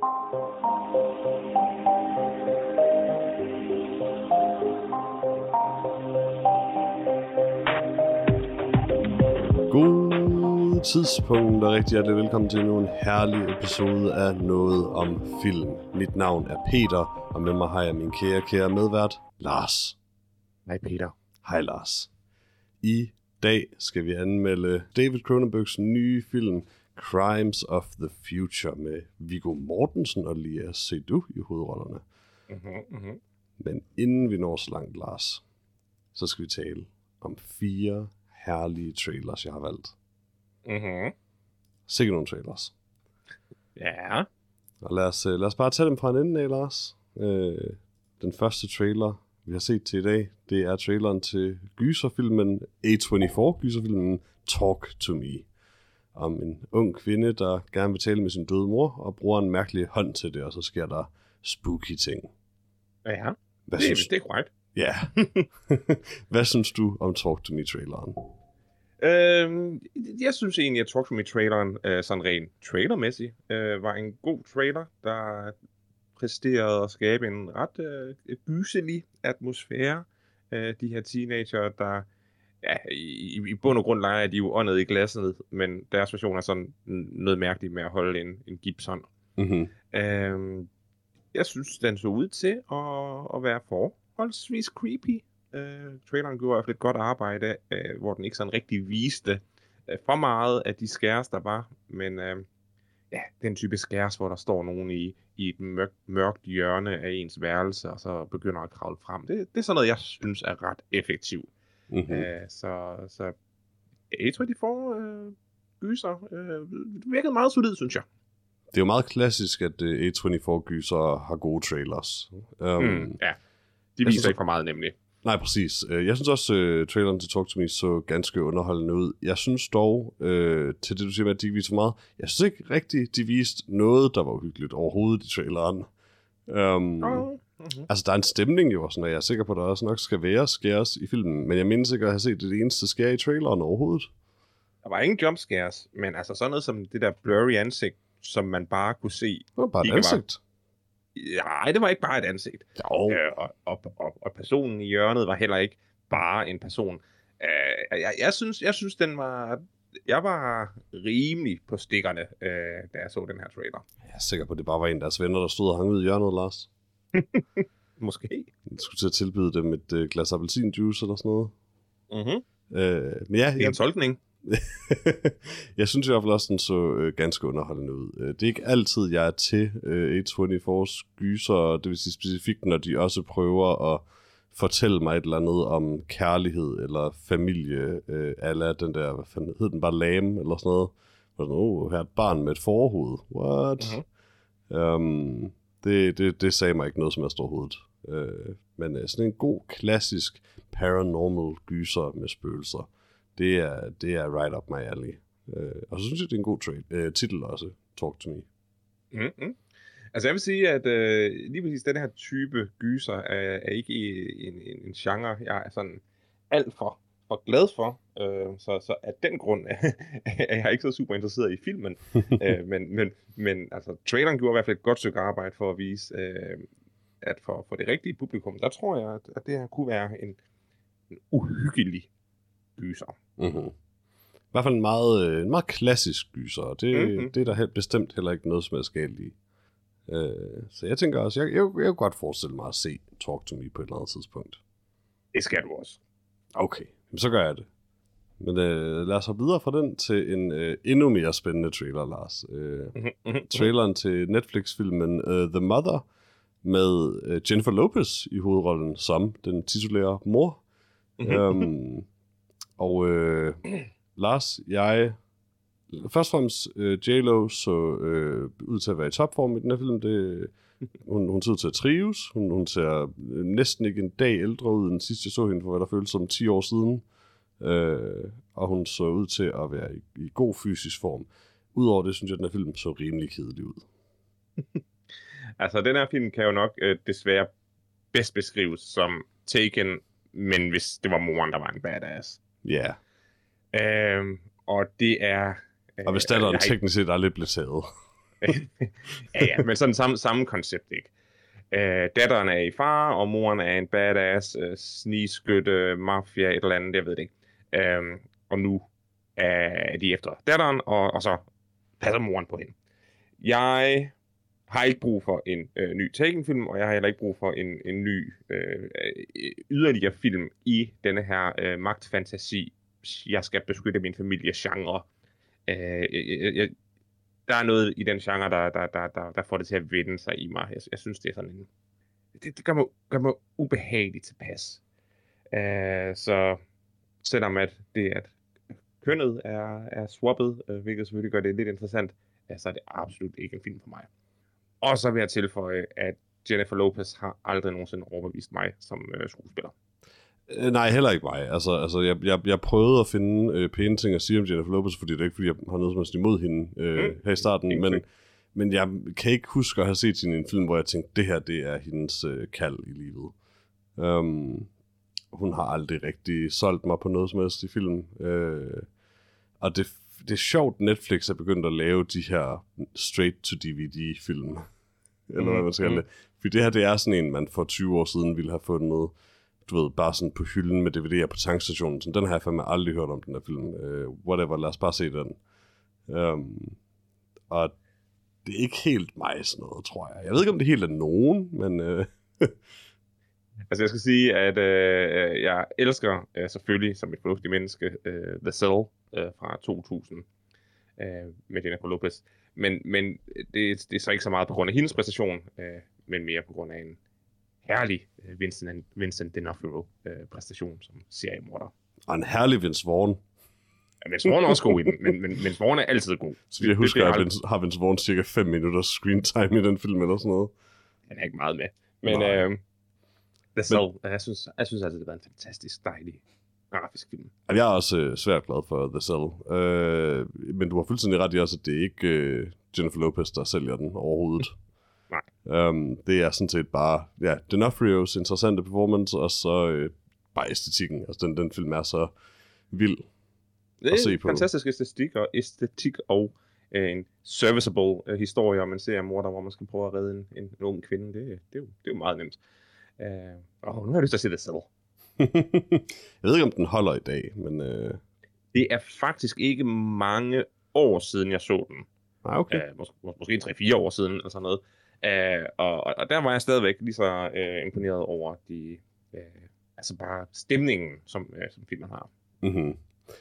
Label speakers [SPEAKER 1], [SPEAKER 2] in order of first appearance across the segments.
[SPEAKER 1] God tidspunkt og rigtig hjertelig velkommen til endnu en herlig episode af Noget om Film. Mit navn er Peter, og med mig har jeg min kære, kære medvært, Lars.
[SPEAKER 2] Hej Peter.
[SPEAKER 1] Hej Lars. I dag skal vi anmelde David Cronenbergs nye film Crimes of the Future med Viggo Mortensen og Lia Seydoux i hovedrollerne.
[SPEAKER 2] Mm-hmm, mm-hmm.
[SPEAKER 1] Men inden vi når så langt, Lars, så skal vi tale om fire herlige trailers, jeg har valgt.
[SPEAKER 2] Mm-hmm.
[SPEAKER 1] Sikke nogle trailers.
[SPEAKER 2] Ja.
[SPEAKER 1] Og lad os, øh, lad os bare tage dem fra en ende af, Lars. Øh, den første trailer, vi har set til i dag, det er traileren til gyserfilmen A24, gyserfilmen Talk to Me. Om en ung kvinde, der gerne vil tale med sin døde mor, og bruger en mærkelig hånd til det, og så sker der spooky ting.
[SPEAKER 2] Ja,
[SPEAKER 1] Hvad
[SPEAKER 2] det,
[SPEAKER 1] synes,
[SPEAKER 2] det er korrekt.
[SPEAKER 1] ja. Hvad synes du om Talk to Me-traileren?
[SPEAKER 2] Øhm, jeg synes egentlig, at Talk to Me-traileren, øh, sådan rent trailermæssigt, øh, var en god trailer, der præsterede at skabe en ret øh, gyselig atmosfære. Øh, de her teenager, der ja, i, i bund og grund leger de jo åndet i glasset, men deres version er sådan noget mærkeligt med at holde en, en gipshånd.
[SPEAKER 1] Mm-hmm.
[SPEAKER 2] Øhm, jeg synes, den så ud til at, at være forholdsvis creepy. Øh, traileren gjorde i hvert fald et godt arbejde, øh, hvor den ikke sådan rigtig viste øh, for meget af de skæres, der var. Men øh, ja, den type skæres, hvor der står nogen i, i et mørkt, mørkt hjørne af ens værelse, og så begynder at kravle frem. Det, det er sådan noget, jeg synes er ret effektivt.
[SPEAKER 1] Mm-hmm.
[SPEAKER 2] Mm. Øh, så, så A24 øh, gyser øh, virkede meget solid, synes jeg.
[SPEAKER 1] Det er jo meget klassisk, at uh, A24-gyser har gode trailers. Um,
[SPEAKER 2] Mm, ja, de viser
[SPEAKER 1] synes-
[SPEAKER 2] ikke for meget nemlig.
[SPEAKER 1] Nej, præcis. Øh, Jeg synes også, uh, traileren til Talk To Me så ganske underholdende ud. Jeg synes dog, uh, til det du siger med, at de ikke viser meget, jeg synes ikke rigtigt, de viste noget, der var uhyggeligt overhovedet i traileren. Um,
[SPEAKER 2] Mm-hmm.
[SPEAKER 1] Altså, der er en stemning jo, og sådan, og jeg er sikker på, at der også nok skal være skæres i filmen, men jeg mindes ikke at have set det eneste skær i traileren overhovedet.
[SPEAKER 2] Der var ingen jumpscares, men altså sådan noget som det der blurry ansigt, som man bare kunne se.
[SPEAKER 1] Det var bare et ansigt.
[SPEAKER 2] Nej, det var ikke bare et ansigt.
[SPEAKER 1] Jo.
[SPEAKER 2] Øh, og, og, og, og personen i hjørnet var heller ikke bare en person. Øh, jeg, jeg, synes, jeg synes, den var... Jeg var rimelig på stikkerne, øh, da jeg så den her trailer.
[SPEAKER 1] Jeg er sikker på, at det bare var en af deres venner, der stod og hang ud i hjørnet, Lars.
[SPEAKER 2] Måske.
[SPEAKER 1] Jeg skulle til at tilbyde dem et uh, glas appelsinjuice eller sådan noget.
[SPEAKER 2] Mm-hmm.
[SPEAKER 1] Uh, men ja,
[SPEAKER 2] Det er en tolkning.
[SPEAKER 1] jeg synes i hvert fald også, den så øh, ganske underholdende ud. Øh, det er ikke altid, jeg er til øh, A24's gyser, det vil sige specifikt, når de også prøver at fortælle mig et eller andet om kærlighed eller familie, øh, ala den der, hvad fanden hed den bare, lame eller sådan noget. Hvor sådan, oh, her er et barn med et forhoved. What? Mm-hmm. Um, det, det, det sagde mig ikke noget som helst overhovedet. Øh, men øh, sådan en god, klassisk paranormal gyser med spøgelser det er, det er right up my alley. Øh, og så synes jeg, det er en god trade, øh, titel også, Talk to Me.
[SPEAKER 2] Mm-hmm. Altså jeg vil sige, at øh, lige præcis den her type gyser er, er ikke i- en, en, en genre, jeg er sådan alt for, for glad for. Øh, så, så af den grund er jeg ikke så super interesseret i filmen. øh, men, men, men altså, traileren gjorde i hvert fald et godt stykke arbejde for at vise, øh, at for, for det rigtige publikum, der tror jeg, at, at det her kunne være en, en uhyggelig gyser.
[SPEAKER 1] Mm-hmm. I hvert fald en meget, øh, en meget klassisk gyser, og det,
[SPEAKER 2] Mhm.
[SPEAKER 1] mm-hmm. det er der helt bestemt heller ikke noget som er galt i. Øh, så jeg tænker også, jeg, jeg, jeg kunne godt forestille mig at se Talk to Me på et eller andet tidspunkt.
[SPEAKER 2] Det skal du også.
[SPEAKER 1] Okay, jamen, så gør jeg det. Men øh, lad os hoppe videre fra den til en øh, endnu mere spændende trailer, Lars. Øh,
[SPEAKER 2] Mm-hmm.
[SPEAKER 1] traileren til Netflix-filmen uh, The Mother med uh, Jennifer Lopez i hovedrollen som den titulære mor.
[SPEAKER 2] Mhm.
[SPEAKER 1] um, og uh, Lars, jeg... Først og fremmest, uh, J-Lo så uh, ud til at være i topform i den her film. Det, hun, hun ser ud til at trives. Hun, hun ser øh, næsten ikke en dag ældre ud, end sidst jeg så hende, for hvad der føltes som 10 år siden. Uh, og hun så ud til at være i, i god fysisk form. Udover det, synes jeg, at den her film så rimelig kedelig ud.
[SPEAKER 2] Altså, den her film kan jo nok øh, desværre bedst beskrives som Taken, men hvis det var moren, der var en badass.
[SPEAKER 1] Ja,
[SPEAKER 2] Øhm, og det er... Øh,
[SPEAKER 1] og hvis datteren
[SPEAKER 2] ikke-
[SPEAKER 1] teknisk set aldrig blev taget.
[SPEAKER 2] ja, ja, men sådan samme, samme koncept, ikke? Øh, datteren er i far, og moren er en badass, øh, snigskytte, mafia, et eller andet, jeg ved det ikke. Øh, og nu er de efter datteren, og, og så passer moren på hende. Jeg har ikke brug for en øh, ny Taken-film, og jeg har heller ikke brug for en, en ny øh, yderligere film i denne her øh, magtfantasi. Jeg skal beskytte min familie genre. Øh, jeg, jeg, der er noget i den genre, der, der, der, der, der får det til at vende sig i mig. Jeg, jeg synes, det er sådan en... Det, det gør, mig, gør mig ubehageligt tilpas. Øh, så selvom at det, at kønnet er, er swappet, øh, hvilket selvfølgelig gør det lidt interessant, ja, så er det absolut ikke en film for mig. Og så vil jeg tilføje, at Jennifer Lopez har aldrig nogensinde overbevist mig som øh, skuespiller.
[SPEAKER 1] Øh, nej, heller ikke mig. Altså, altså jeg, jeg, jeg prøvede at finde øh, pæne ting at sige om Jennifer Lopez, fordi det er ikke, fordi jeg har noget som helst imod hende øh, mm. her i starten, men, men jeg kan ikke huske at have set hende i en film, hvor jeg tænkte, det her det er hendes øh, kald i livet. Um, hun har aldrig rigtig solgt mig på noget som helst i film. Øh, og det, det er sjovt, Netflix er begyndt at lave de her straight-to-DVD-film. Eller mm, hvad man skal mm. det. For det her, det er sådan en, man for 20 år siden ville have fundet, du ved, bare sådan på hylden med DVD'er på tankstationen. Så den har jeg fandme aldrig hørt om, den der film. Uh, whatever, lad os bare se den. Um, og det er ikke helt mig sådan noget, tror jeg. Jeg ved ikke, om det helt er nogen, men... Uh,
[SPEAKER 2] Altså jeg skal sige, at øh, jeg elsker øh, selvfølgelig som et fornuftigt menneske øh, The Cell øh, fra 2000 øh, med Jennifer Lopez. Men, men det, det er så ikke så meget på grund af hendes præstation, øh, men mere på grund af en herlig øh, Vincent, Vincent D'Onofrio øh, som seriemorder.
[SPEAKER 1] Og en herlig Vince Vaughn.
[SPEAKER 2] Ja, Vince Vaughn er også god i den, men, men Vince Vaughn er altid god.
[SPEAKER 1] Så jeg husker, at Vince, har Vince Vaughn cirka 5 minutter screen time i den film eller sådan noget.
[SPEAKER 2] Han er ikke meget med. Men, øh, The Cell, men, jeg synes, jeg synes altid, det var en fantastisk dejlig grafisk film.
[SPEAKER 1] Jeg er også øh, svært glad for The Cell. Øh, men du har fuldstændig ret i også, at det er ikke øh, Jennifer Lopez, der sælger den overhovedet. Um, det er sådan set bare, ja, D'Onofrios interessante performance, og så øh, bare æstetikken. Altså, den, den film er så vild
[SPEAKER 2] det er at se på. fantastisk æstetik og, æstetik og øh, en serviceable øh, historie om en serie morder, hvor man skal prøve at redde en, en, en ung kvinde. Det, det, er jo, det er jo meget nemt. Øh, og nu har jeg lyst til at se The Cell.
[SPEAKER 1] jeg ved ikke, om den holder i dag, men... Øh...
[SPEAKER 2] Det er faktisk ikke mange år siden, jeg så den.
[SPEAKER 1] Ah, okay.
[SPEAKER 2] Øh, mås- mås- måske 3-4 år siden, eller sådan noget. Øh, og, og, der var jeg stadigvæk lige så øh, imponeret over de, øh, altså bare stemningen, som, øh, som filmen har.
[SPEAKER 1] Mm-hmm.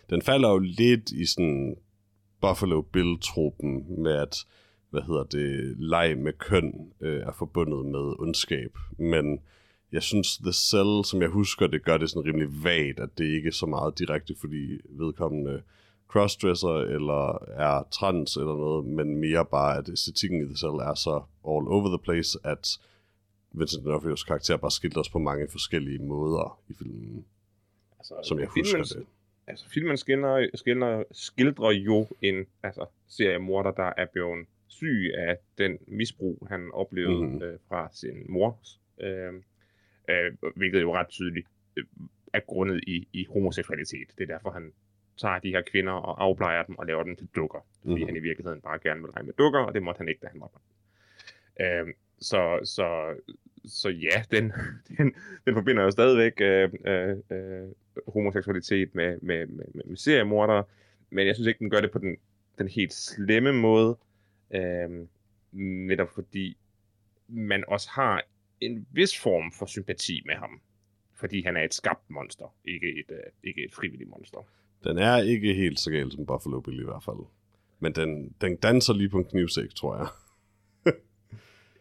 [SPEAKER 1] Den falder jo lidt i sådan Buffalo Bill-truppen med, at hvad hedder det, leg med køn øh, er forbundet med ondskab. Men jeg synes, The Cell, som jeg husker, det gør det sådan rimelig vagt, at det ikke er så meget direkte, fordi vedkommende crossdresser eller er trans eller noget, men mere bare, at æstetikken i The Cell er så all over the place, at Vincent D'Onofrios karakter bare skildres på mange forskellige måder i filmen, altså, som jeg husker det.
[SPEAKER 2] Altså, filmen skildrer, skildrer, skildrer jo en altså, serie morder, der er blevet syg af den misbrug, han oplevede mm. øh, fra sin mor. Øh, øh, hvilket jo ret tydeligt øh, er grundet i, i homoseksualitet. Det er derfor, han tager de her kvinder og afplejer dem og laver dem til dukker. Fordi mm. han i virkeligheden bare gerne vil lege med dukker, og det måtte han ikke, da han var barn. Øh, så, så, så ja, den, den, den forbinder jo stadigvæk øh, øh, øh, homoseksualitet med, med, med, med seriemordere, men jeg synes ikke, den gør det på den, den helt slemme måde, øh, netop fordi man også har en vis form for sympati med ham. Fordi han er et skabt monster, ikke et, uh, ikke et frivilligt monster.
[SPEAKER 1] Den er ikke helt så galt som Buffalo Bill i hvert fald. Men den, den danser lige på en knivsæk, tror jeg.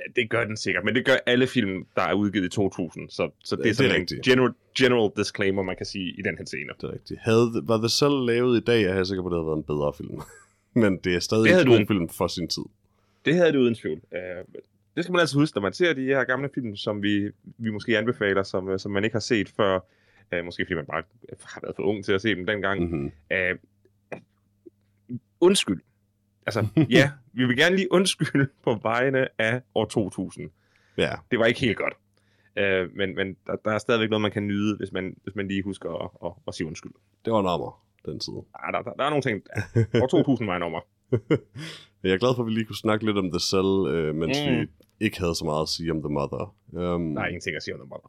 [SPEAKER 2] ja, det gør den sikkert, men det gør alle film, der er udgivet i 2000. Så, så det, det er sådan
[SPEAKER 1] det
[SPEAKER 2] er en general, general disclaimer, man kan sige i den her scene.
[SPEAKER 1] Det er rigtigt. Havde, var det selv lavet i dag, jeg er sikker på, at det havde været en bedre film. men det er stadig det en god film for sin tid.
[SPEAKER 2] Det havde det uden tvivl. Uh, det skal man altså huske, når man ser de her gamle film, som vi, vi måske anbefaler, som, øh, som man ikke har set før. Uh, måske fordi man bare har været for ung til at se dem dengang. Mm-hmm. Uh, undskyld. Altså, ja, vi vil gerne lige undskylde på vegne af år 2000.
[SPEAKER 1] Ja.
[SPEAKER 2] Det var ikke helt godt. Uh, men men der, der er stadigvæk noget, man kan nyde, hvis man, hvis man lige husker at, at, at sige undskyld.
[SPEAKER 1] Det var en ommer, den tid.
[SPEAKER 2] Ja, der, der, der er nogle ting. År 2000 var en ommer.
[SPEAKER 1] jeg er glad for, at vi lige kunne snakke lidt om The Cell, øh, mens
[SPEAKER 2] Mm.
[SPEAKER 1] vi ikke havde så meget at sige om The Mother. Um,
[SPEAKER 2] Der er ingenting at sige om det, bare.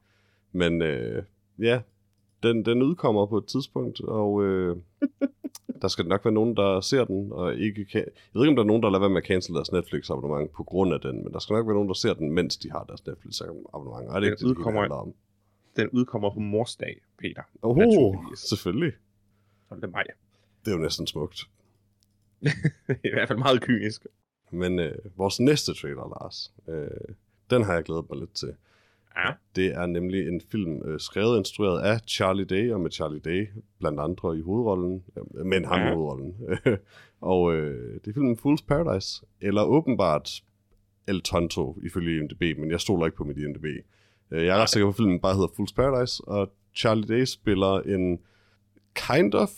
[SPEAKER 1] Men øh, ja, den, den udkommer på et tidspunkt, og øh, der skal nok være nogen, der ser den, og ikke kan... Jeg ved ikke, om der er nogen, der lader være med at cancel deres Netflix-abonnement på grund af den, men der skal nok være nogen, der ser den, mens de har deres Netflix-abonnement. Og er det
[SPEAKER 2] Den
[SPEAKER 1] ikke det, det
[SPEAKER 2] udkommer-
[SPEAKER 1] handler om?
[SPEAKER 2] Den udkommer på morsdag, Peter.
[SPEAKER 1] Oh,
[SPEAKER 2] naturligvis.
[SPEAKER 1] selvfølgelig.
[SPEAKER 2] 12. maj.
[SPEAKER 1] Det er jo næsten smukt.
[SPEAKER 2] I hvert fald meget kynisk.
[SPEAKER 1] Men øh, vores næste trailer, Lars, øh, den har jeg glædet mig lidt til.
[SPEAKER 2] Ja.
[SPEAKER 1] Det er nemlig en film øh, skrevet og instrueret af Charlie Day, og med Charlie Day blandt andre i hovedrollen, øh, men ham
[SPEAKER 2] Ja.
[SPEAKER 1] i hovedrollen. og øh, det er filmen Fool's Paradise, eller åbenbart El Tonto, ifølge IMDb, men jeg stoler ikke på mit IMDb. Øh, jeg er ret sikker på, at filmen bare hedder Fool's Paradise, og Charlie Day spiller en kind of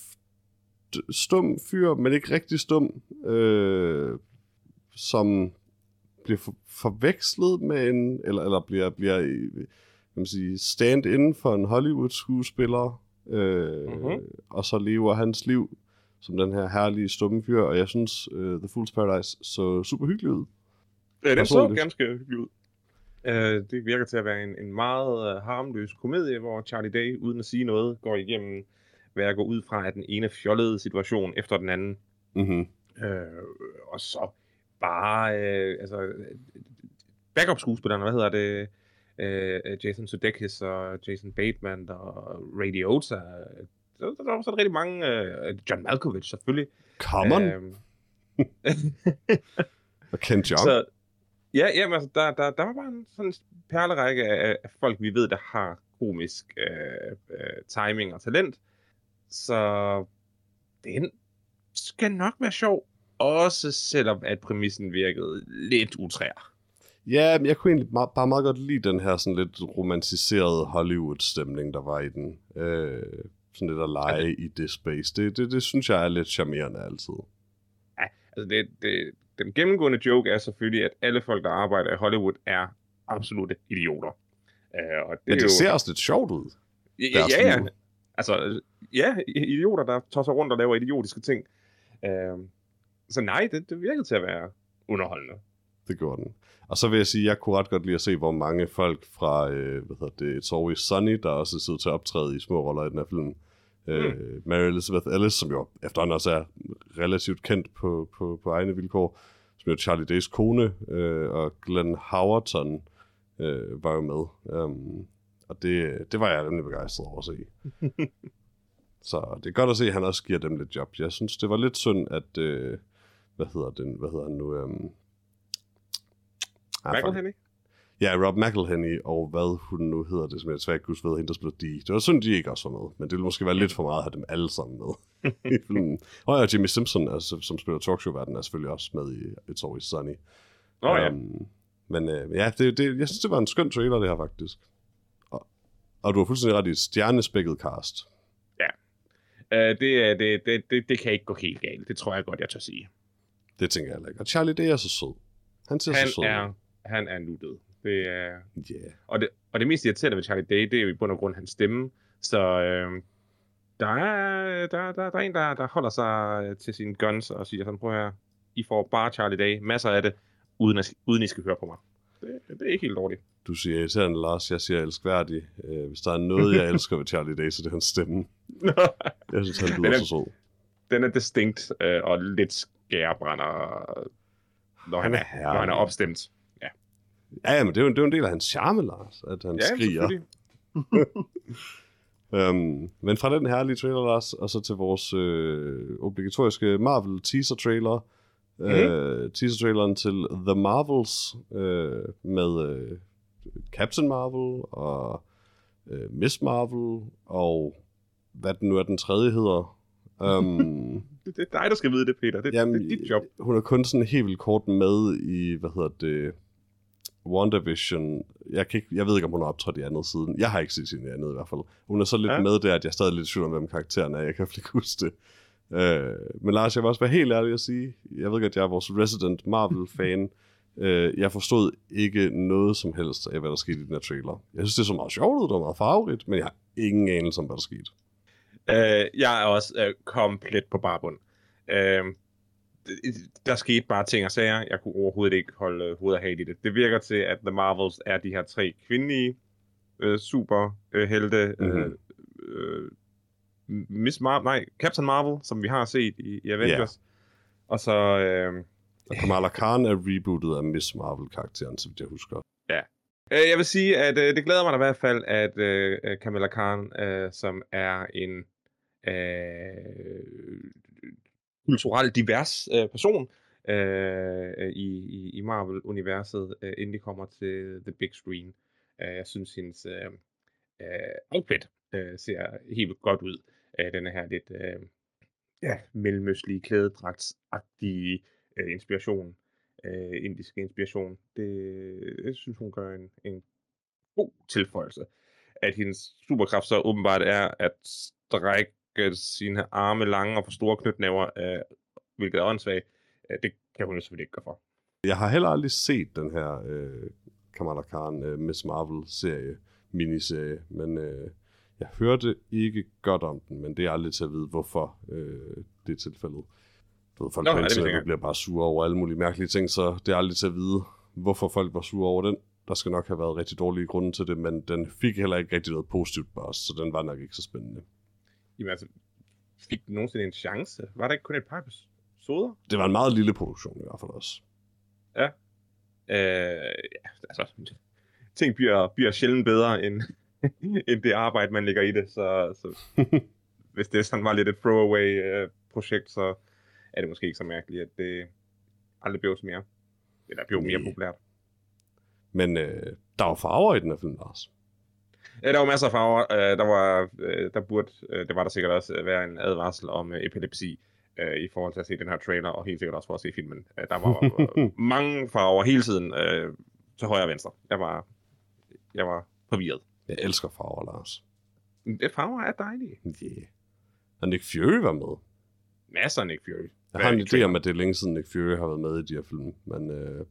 [SPEAKER 1] stum fyr, men ikke rigtig stum, øh, som bliver for, forvekslet med en, eller, eller bliver, bliver øh, kan man sige, stand inden for en Hollywood-skuespiller, øh,
[SPEAKER 2] Mhm.
[SPEAKER 1] mm-hmm. og så lever hans liv som den her herlige stumme fyr, og jeg synes, uh, The Fool's Paradise så super hyggelig ud.
[SPEAKER 2] Øh, den så ganske hyggelig ud. Øh, det virker til at være en, en meget uh, harmløs komedie, hvor Charlie Day, uden at sige noget, går igennem, hvad jeg går ud fra, at den ene fjollede situation efter den anden.
[SPEAKER 1] Mm-hmm.
[SPEAKER 2] Øh, og så bare, øh, altså, backup skuespillerne, hvad hedder det? Øh, Jason Sudeikis og Jason Bateman og Ray Liotta. Der, der var så rigtig mange, øh, John Malkovich selvfølgelig.
[SPEAKER 1] Come on,
[SPEAKER 2] Øhm,
[SPEAKER 1] og Ken Jeong.
[SPEAKER 2] Så, ja, jamen, altså, der, der, der var bare en sådan perlerække af, af folk, vi ved, der har komisk øh, øh, timing og talent. Så den skal nok være sjov, også selvom at præmissen virkede lidt utrær.
[SPEAKER 1] Ja, men jeg kunne egentlig meget, bare meget godt lide den her sådan lidt romantiserede Hollywood-stemning, der var i den. Øh, sådan lidt at lege
[SPEAKER 2] Altså-
[SPEAKER 1] i det space. Det, det, det synes jeg er lidt charmerende altid.
[SPEAKER 2] Altså, det, det, den gennemgående joke er selvfølgelig, at alle folk, der arbejder i Hollywood, er absolute idioter. Uh, og det
[SPEAKER 1] Men
[SPEAKER 2] er
[SPEAKER 1] det
[SPEAKER 2] jo...
[SPEAKER 1] ser også lidt sjovt ud.
[SPEAKER 2] Ja, ja, ja. Altså, ja, idioter, der tosser rundt og laver idiotiske ting. Uh, så nej, det, det virkede til at være underholdende.
[SPEAKER 1] Det gjorde den. Og så vil jeg sige, at jeg kunne ret godt lide at se, hvor mange folk fra, øh, hvad hedder det, It's Always Sunny, der også sidder til at optræde i små roller i den her film. Mm. Øh, Mary Elizabeth Ellis, som jo efterhånden også er relativt kendt på, på, på egne vilkår, som jo Charlie Days kone, øh, og Glenn Howerton øh, var jo med. Um, og det, det var jeg rimelig begejstret over at se. så det er godt at se, at han også giver dem lidt job. Jeg synes, det var lidt synd, at... Øh, hvad hedder den? Hvad hedder han nu? Um,
[SPEAKER 2] Michael Hennig?
[SPEAKER 1] Ja, Rob McElhenney, og hvad hun nu hedder det, som jeg desværre ikke husker, hvad hende, der spiller Dee. Det var synd, de ikke også var med, men det ville måske være lidt for meget at have dem alle sammen med i filmen. Og ja, Jimmy Simpson, altså, som spiller talkshow-verden, er selvfølgelig også med i It's Always Sunny.
[SPEAKER 2] Nå oh, ja.
[SPEAKER 1] Um, men øh, ja, det, det, jeg synes, det var en skøn trailer, det her faktisk. Og, og du har fuldstændig ret i et stjernespækket cast.
[SPEAKER 2] Uh, det, det, det, det, det kan ikke gå helt galt. Det tror jeg godt, jeg tør sige.
[SPEAKER 1] Det tænker jeg heller ikke. Og Charlie, det er så sød. Han ser
[SPEAKER 2] Han
[SPEAKER 1] så sød
[SPEAKER 2] er, han er nuttet. Det er,
[SPEAKER 1] Yeah.
[SPEAKER 2] og, det, og det mest irriterende ved Charlie Day, det er jo i bund og grund hans stemme. Så øh, der, er, der, der, der er en, der, der holder sig øh, til sine guns og siger sådan, prøv her, I får bare Charlie Day, masser af det, uden, at, uden I skal høre på mig. Det, det er ikke helt dårligt.
[SPEAKER 1] Du siger irriterende, Lars. Jeg siger elskværdig. Øh, hvis der er noget, jeg elsker ved Charlie Day, så det er hans stemme. Jeg synes, han lyder så sød.
[SPEAKER 2] Den er distinkt øh, og lidt skærebrænder, når han,
[SPEAKER 1] Han er
[SPEAKER 2] er,
[SPEAKER 1] herlig.
[SPEAKER 2] når han er opstemt.
[SPEAKER 1] Ja, ja, men det er jo, det er jo en del af hans charme, Lars, at han
[SPEAKER 2] Ja,
[SPEAKER 1] skriger. Um, men fra den herlige trailer, Lars, og så til vores øh, obligatoriske Marvel teaser-trailer. Mm. Øh, teaser-traileren til The Marvels øh, med øh, Captain Marvel og øh, Miss Marvel og hvad den nu er den tredje hedder. Um,
[SPEAKER 2] Det, det er dig, der skal vide det, Peter. Det,
[SPEAKER 1] Jamen,
[SPEAKER 2] det er dit job.
[SPEAKER 1] Hun er kun sådan helt vildt kort med i, hvad hedder det, WandaVision. Jeg, kan ikke, jeg ved ikke, om hun har optrådt i andet siden. Jeg har ikke set hende i andet i hvert fald. Hun er så lidt
[SPEAKER 2] Ja.
[SPEAKER 1] med der, at jeg er stadig lidt i tvivl om, hvem karakteren er. Jeg kan ikke huske det. Øh, men Lars, jeg vil også være helt ærlig at sige, jeg ved godt, at jeg er vores resident Marvel-fan. Øh, jeg forstod ikke noget som helst af, hvad der skete i den her trailer. Jeg synes, det så meget sjovt ud, det var meget farverigt, men jeg har ingen anelse om, hvad der skete.
[SPEAKER 2] Øh, jeg er også øh, komplet på barbund. Øh, der skete bare ting og sager. Jeg kunne overhovedet ikke holde øh, hovedet af i det. Det virker til, at The Marvels er de her tre kvindelige øh, superhelte. Øh,
[SPEAKER 1] Mhm.
[SPEAKER 2] øh, øh, Miss Marvel, nej, Captain Marvel, som vi har set i, i Avengers. Og så, øh,
[SPEAKER 1] Og Kamala Khan er rebootet af Miss Marvel-karakteren, så vidt jeg husker.
[SPEAKER 2] Øh, jeg vil sige, at øh, det glæder mig da i hvert fald, at øh, øh, Kamala Khan, øh, som er en øh, kulturelt divers øh, person øh, i, i, i Marvel-universet, øh, inden de kommer til The Big Screen. Øh, jeg synes, hendes øh, øh outfit øh, ser helt godt ud. Øh, den her lidt øh, ja, mellemøstlige klædedragtsagtige øh, inspiration øh, indiske inspiration. Det, jeg synes, hun gør en, en god tilføjelse. At hendes superkraft så åbenbart er at strække sine arme lange og få store knytnæver, øh, hvilket er åndssvagt. Øh, det kan hun jo selvfølgelig ikke gøre for.
[SPEAKER 1] Jeg har heller aldrig set den her øh, Kamala Khan øh, Miss Marvel-serie, miniserie, men øh, jeg hørte ikke godt om den, men det er aldrig til at vide, hvorfor øh, det er tilfældet. Du ved, folk
[SPEAKER 2] Nå,
[SPEAKER 1] på
[SPEAKER 2] ikke.
[SPEAKER 1] bliver bare sure over alle mulige mærkelige ting, så det er aldrig til at vide, hvorfor folk var sure over den. Der skal nok have været rigtig dårlige grunde til det, men den fik heller ikke rigtig noget positivt buzz, så den var nok ikke så spændende.
[SPEAKER 2] Jamen altså, fik den nogensinde en chance? Var der ikke kun et par episoder?
[SPEAKER 1] Det var en meget lille produktion i hvert fald også.
[SPEAKER 2] Øh, ja, altså, ting bliver, bliver sjældent bedre, end, end det arbejde, man lægger i det. Så, så hvis det sådan var lidt et throwaway-projekt, så er det måske ikke så mærkeligt, at det aldrig blev til mere. Eller blev mere populært.
[SPEAKER 1] Men øh, der var farver i den her film, Lars.
[SPEAKER 2] Ja, der var masser af farver. Øh, der, var, øh, der burde, øh, det var der sikkert også, øh, være en advarsel om øh, epilepsi øh, i forhold til at se den her trailer, og helt sikkert også for at se filmen. Øh, der var øh, mange farver hele tiden øh, til højre og venstre. Jeg var, jeg var forvirret.
[SPEAKER 1] Jeg elsker farver, Lars.
[SPEAKER 2] Det farver er dejlige.
[SPEAKER 1] Yeah. Og Nick Fury var med.
[SPEAKER 2] Masser af Nick Fury.
[SPEAKER 1] Jeg har en idé om,
[SPEAKER 2] det?
[SPEAKER 1] at det er længe siden Nick Fury har været med i de her film, men øh,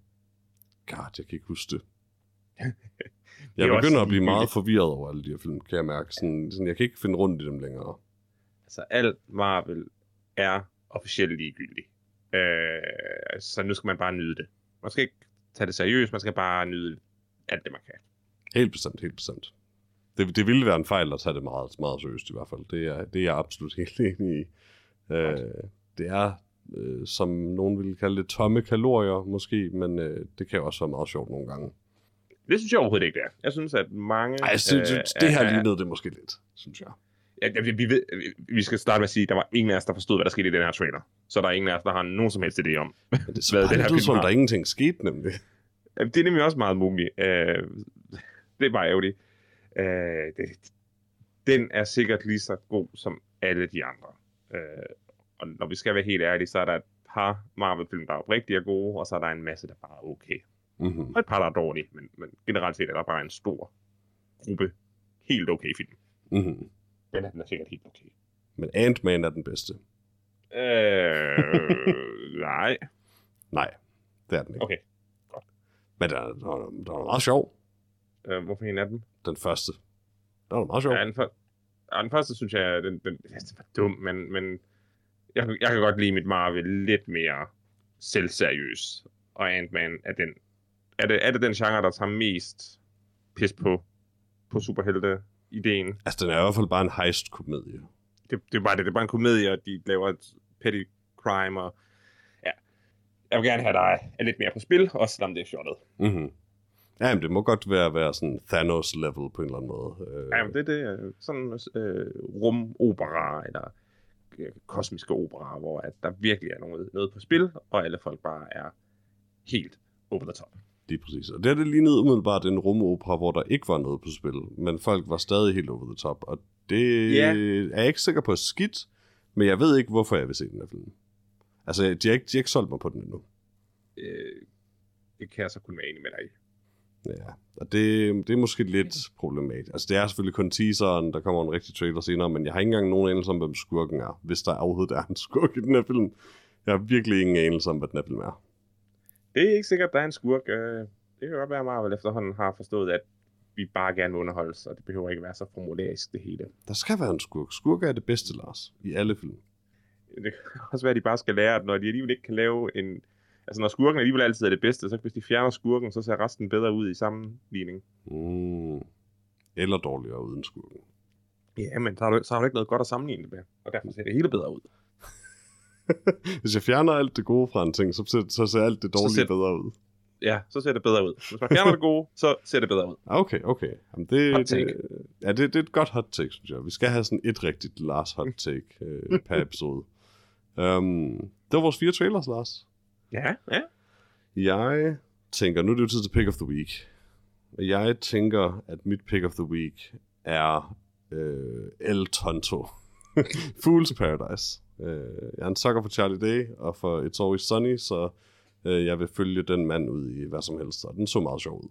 [SPEAKER 1] God, jeg kan ikke huske det. Jeg
[SPEAKER 2] er
[SPEAKER 1] begynder at blive meget forvirret over alle de her film, kan jeg mærke. Sådan, sådan, jeg kan ikke finde rundt i dem længere.
[SPEAKER 2] Altså, alt Marvel er officielt ligegyldigt. Øh, så nu skal man bare nyde det. Man skal ikke tage det seriøst, man skal bare nyde alt det, man kan.
[SPEAKER 1] Helt bestemt, helt bestemt. Det, det ville være en fejl at tage det meget, meget seriøst i hvert fald. Det er, det er jeg absolut helt enig i. Øh, det er, øh, som nogen ville kalde det, tomme kalorier måske, men øh, det kan jo også være meget sjovt nogle gange.
[SPEAKER 2] Det synes jeg overhovedet ikke, det er. Jeg synes, at mange...
[SPEAKER 1] Ej, jeg synes,
[SPEAKER 2] øh,
[SPEAKER 1] det her
[SPEAKER 2] er-
[SPEAKER 1] lignede det måske lidt, synes jeg.
[SPEAKER 2] Ja, vi, vi, ved, vi skal starte med at sige, at der var ingen af os, der forstod, hvad der skete i den her trailer. Så der er ingen af os, der har nogen som helst idé om.
[SPEAKER 1] Men det
[SPEAKER 2] Hvad den her film
[SPEAKER 1] som
[SPEAKER 2] har.
[SPEAKER 1] der ingenting skete nemlig.
[SPEAKER 2] Det er nemlig også meget muligt. Øh, det er bare ærgerligt. Øh, det, den er sikkert lige så god som alle de andre. Øh, og når vi skal være helt ærlige, så er der et par Marvel-film, der er rigtig gode, og så er der en masse, der bare er okay.
[SPEAKER 1] Mm-hmm.
[SPEAKER 2] Og et par, der er dårlige, men, men generelt set er der bare en stor gruppe helt okay film.
[SPEAKER 1] Mm-hmm.
[SPEAKER 2] Den er, den er sikkert helt okay.
[SPEAKER 1] Men Ant-Man er den bedste.
[SPEAKER 2] Øh, nej.
[SPEAKER 1] Nej, det er den ikke.
[SPEAKER 2] Okay.
[SPEAKER 1] Men den er, den er, den er meget sjov,
[SPEAKER 2] Øh, hvorfor en af dem?
[SPEAKER 1] den første. Den er meget sjov.
[SPEAKER 2] Ja, den, for, ja, den første synes jeg, den, den, det var dum, men, men jeg, kan- jeg kan godt lide mit Marvel lidt mere selvseriøs. Og Ant-Man er den, er det, er det den genre, der tager mest pis på, på superhelte-ideen.
[SPEAKER 1] Altså, den er i hvert fald bare en heist-komedie.
[SPEAKER 2] Det, det er bare det, det er bare en komedie, og de laver et petty crime, og ja. Jeg vil gerne have dig er lidt mere på spil, også selvom det er shottet.
[SPEAKER 1] Mm-hmm. Ja, men det må godt være, være sådan Thanos-level på en eller anden måde. Øh,
[SPEAKER 2] Ja, men det, det er sådan øh, rumopera, eller øh, kosmiske opera, hvor at der virkelig er noget, noget på spil, og alle folk bare er helt over the top.
[SPEAKER 1] Lige præcis. Og det er det lignede umiddelbart en rumopera, hvor der ikke var noget på spil, men folk var stadig helt over the top. Og det
[SPEAKER 2] Ja.
[SPEAKER 1] er jeg ikke sikker på skidt, men jeg ved ikke, hvorfor jeg vil se den her film. Altså, de har ikke, de har ikke solgt mig på den endnu.
[SPEAKER 2] Øh, det kan jeg så kun være enig med dig.
[SPEAKER 1] Ja, og det, det er måske lidt problematisk. Altså, det er selvfølgelig kun teaseren, der kommer en rigtig trailer senere, men jeg har ikke engang nogen anelse om, hvem skurken er, hvis der overhovedet er en skurk i den her film. Jeg har virkelig ingen anelse om, hvad den her film er.
[SPEAKER 2] Det er ikke sikkert, at der er en skurk. Øh, det kan godt være, at Marvel efterhånden har forstået, at vi bare gerne vil underholdes, og det behøver ikke være så formularisk det hele.
[SPEAKER 1] Der skal være en skurk. Skurke er det bedste, Lars, i alle film.
[SPEAKER 2] det kan også være, at de bare skal lære, at når de alligevel ikke kan lave en... Altså, når skurken alligevel altid er det bedste, så hvis de fjerner skurken, så ser resten bedre ud i sammenligning.
[SPEAKER 1] Mm. Eller dårligere uden skurken.
[SPEAKER 2] Ja, men så har, du, så har du ikke noget godt at sammenligne det med, og derfor ser det hele bedre ud.
[SPEAKER 1] Hvis jeg fjerner alt det gode fra en ting, så ser, så ser alt det dårlige
[SPEAKER 2] ser-
[SPEAKER 1] bedre ud.
[SPEAKER 2] Ja, så ser det bedre ud. Hvis man fjerner det gode, så ser det bedre ud.
[SPEAKER 1] Ah, Okay, okay. Jamen, det,
[SPEAKER 2] Hot take.
[SPEAKER 1] Det, ja, det, det er et godt hot take, synes jeg. Vi skal have sådan et rigtigt Lars hot take øh, per episode. Um, det var vores fire trailers, Lars.
[SPEAKER 2] Ja, ja.
[SPEAKER 1] Jeg tænker, nu er det jo tid til pick of the week. Og jeg tænker, at mit pick of the week er øh, El Tonto. Fool's Paradise. Øh, jeg er en sucker for Charlie Day og for It's Always Sunny, så øh, jeg vil følge den mand ud i hvad som helst, og den så meget sjov ud.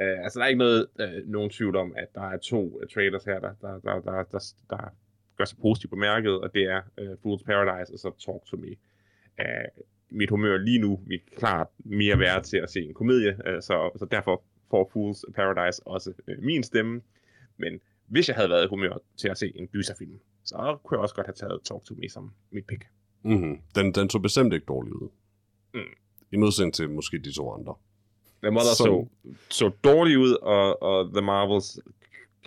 [SPEAKER 2] Øh, altså, der er ikke noget, øh, nogen tvivl om, at der er to uh, trailers her, der, der, der, der, der, der gør sig positivt bemærket, og det er uh, Fool's Paradise og så Talk to Me. Uh, mit humør lige nu vil klart mere være til at se en komedie, uh, så, så derfor får Fool's Paradise også uh, min stemme. Men hvis jeg havde været i humør til at se en gyserfilm, så kunne jeg også godt have taget Talk to Me som mit pick.
[SPEAKER 1] Mm-hmm. Den, den så bestemt ikke dårlig ud.
[SPEAKER 2] Mm.
[SPEAKER 1] I modsætning til måske de to andre.
[SPEAKER 2] The Mother så,
[SPEAKER 1] Som-
[SPEAKER 2] så dårlig ud, og, og The Marvels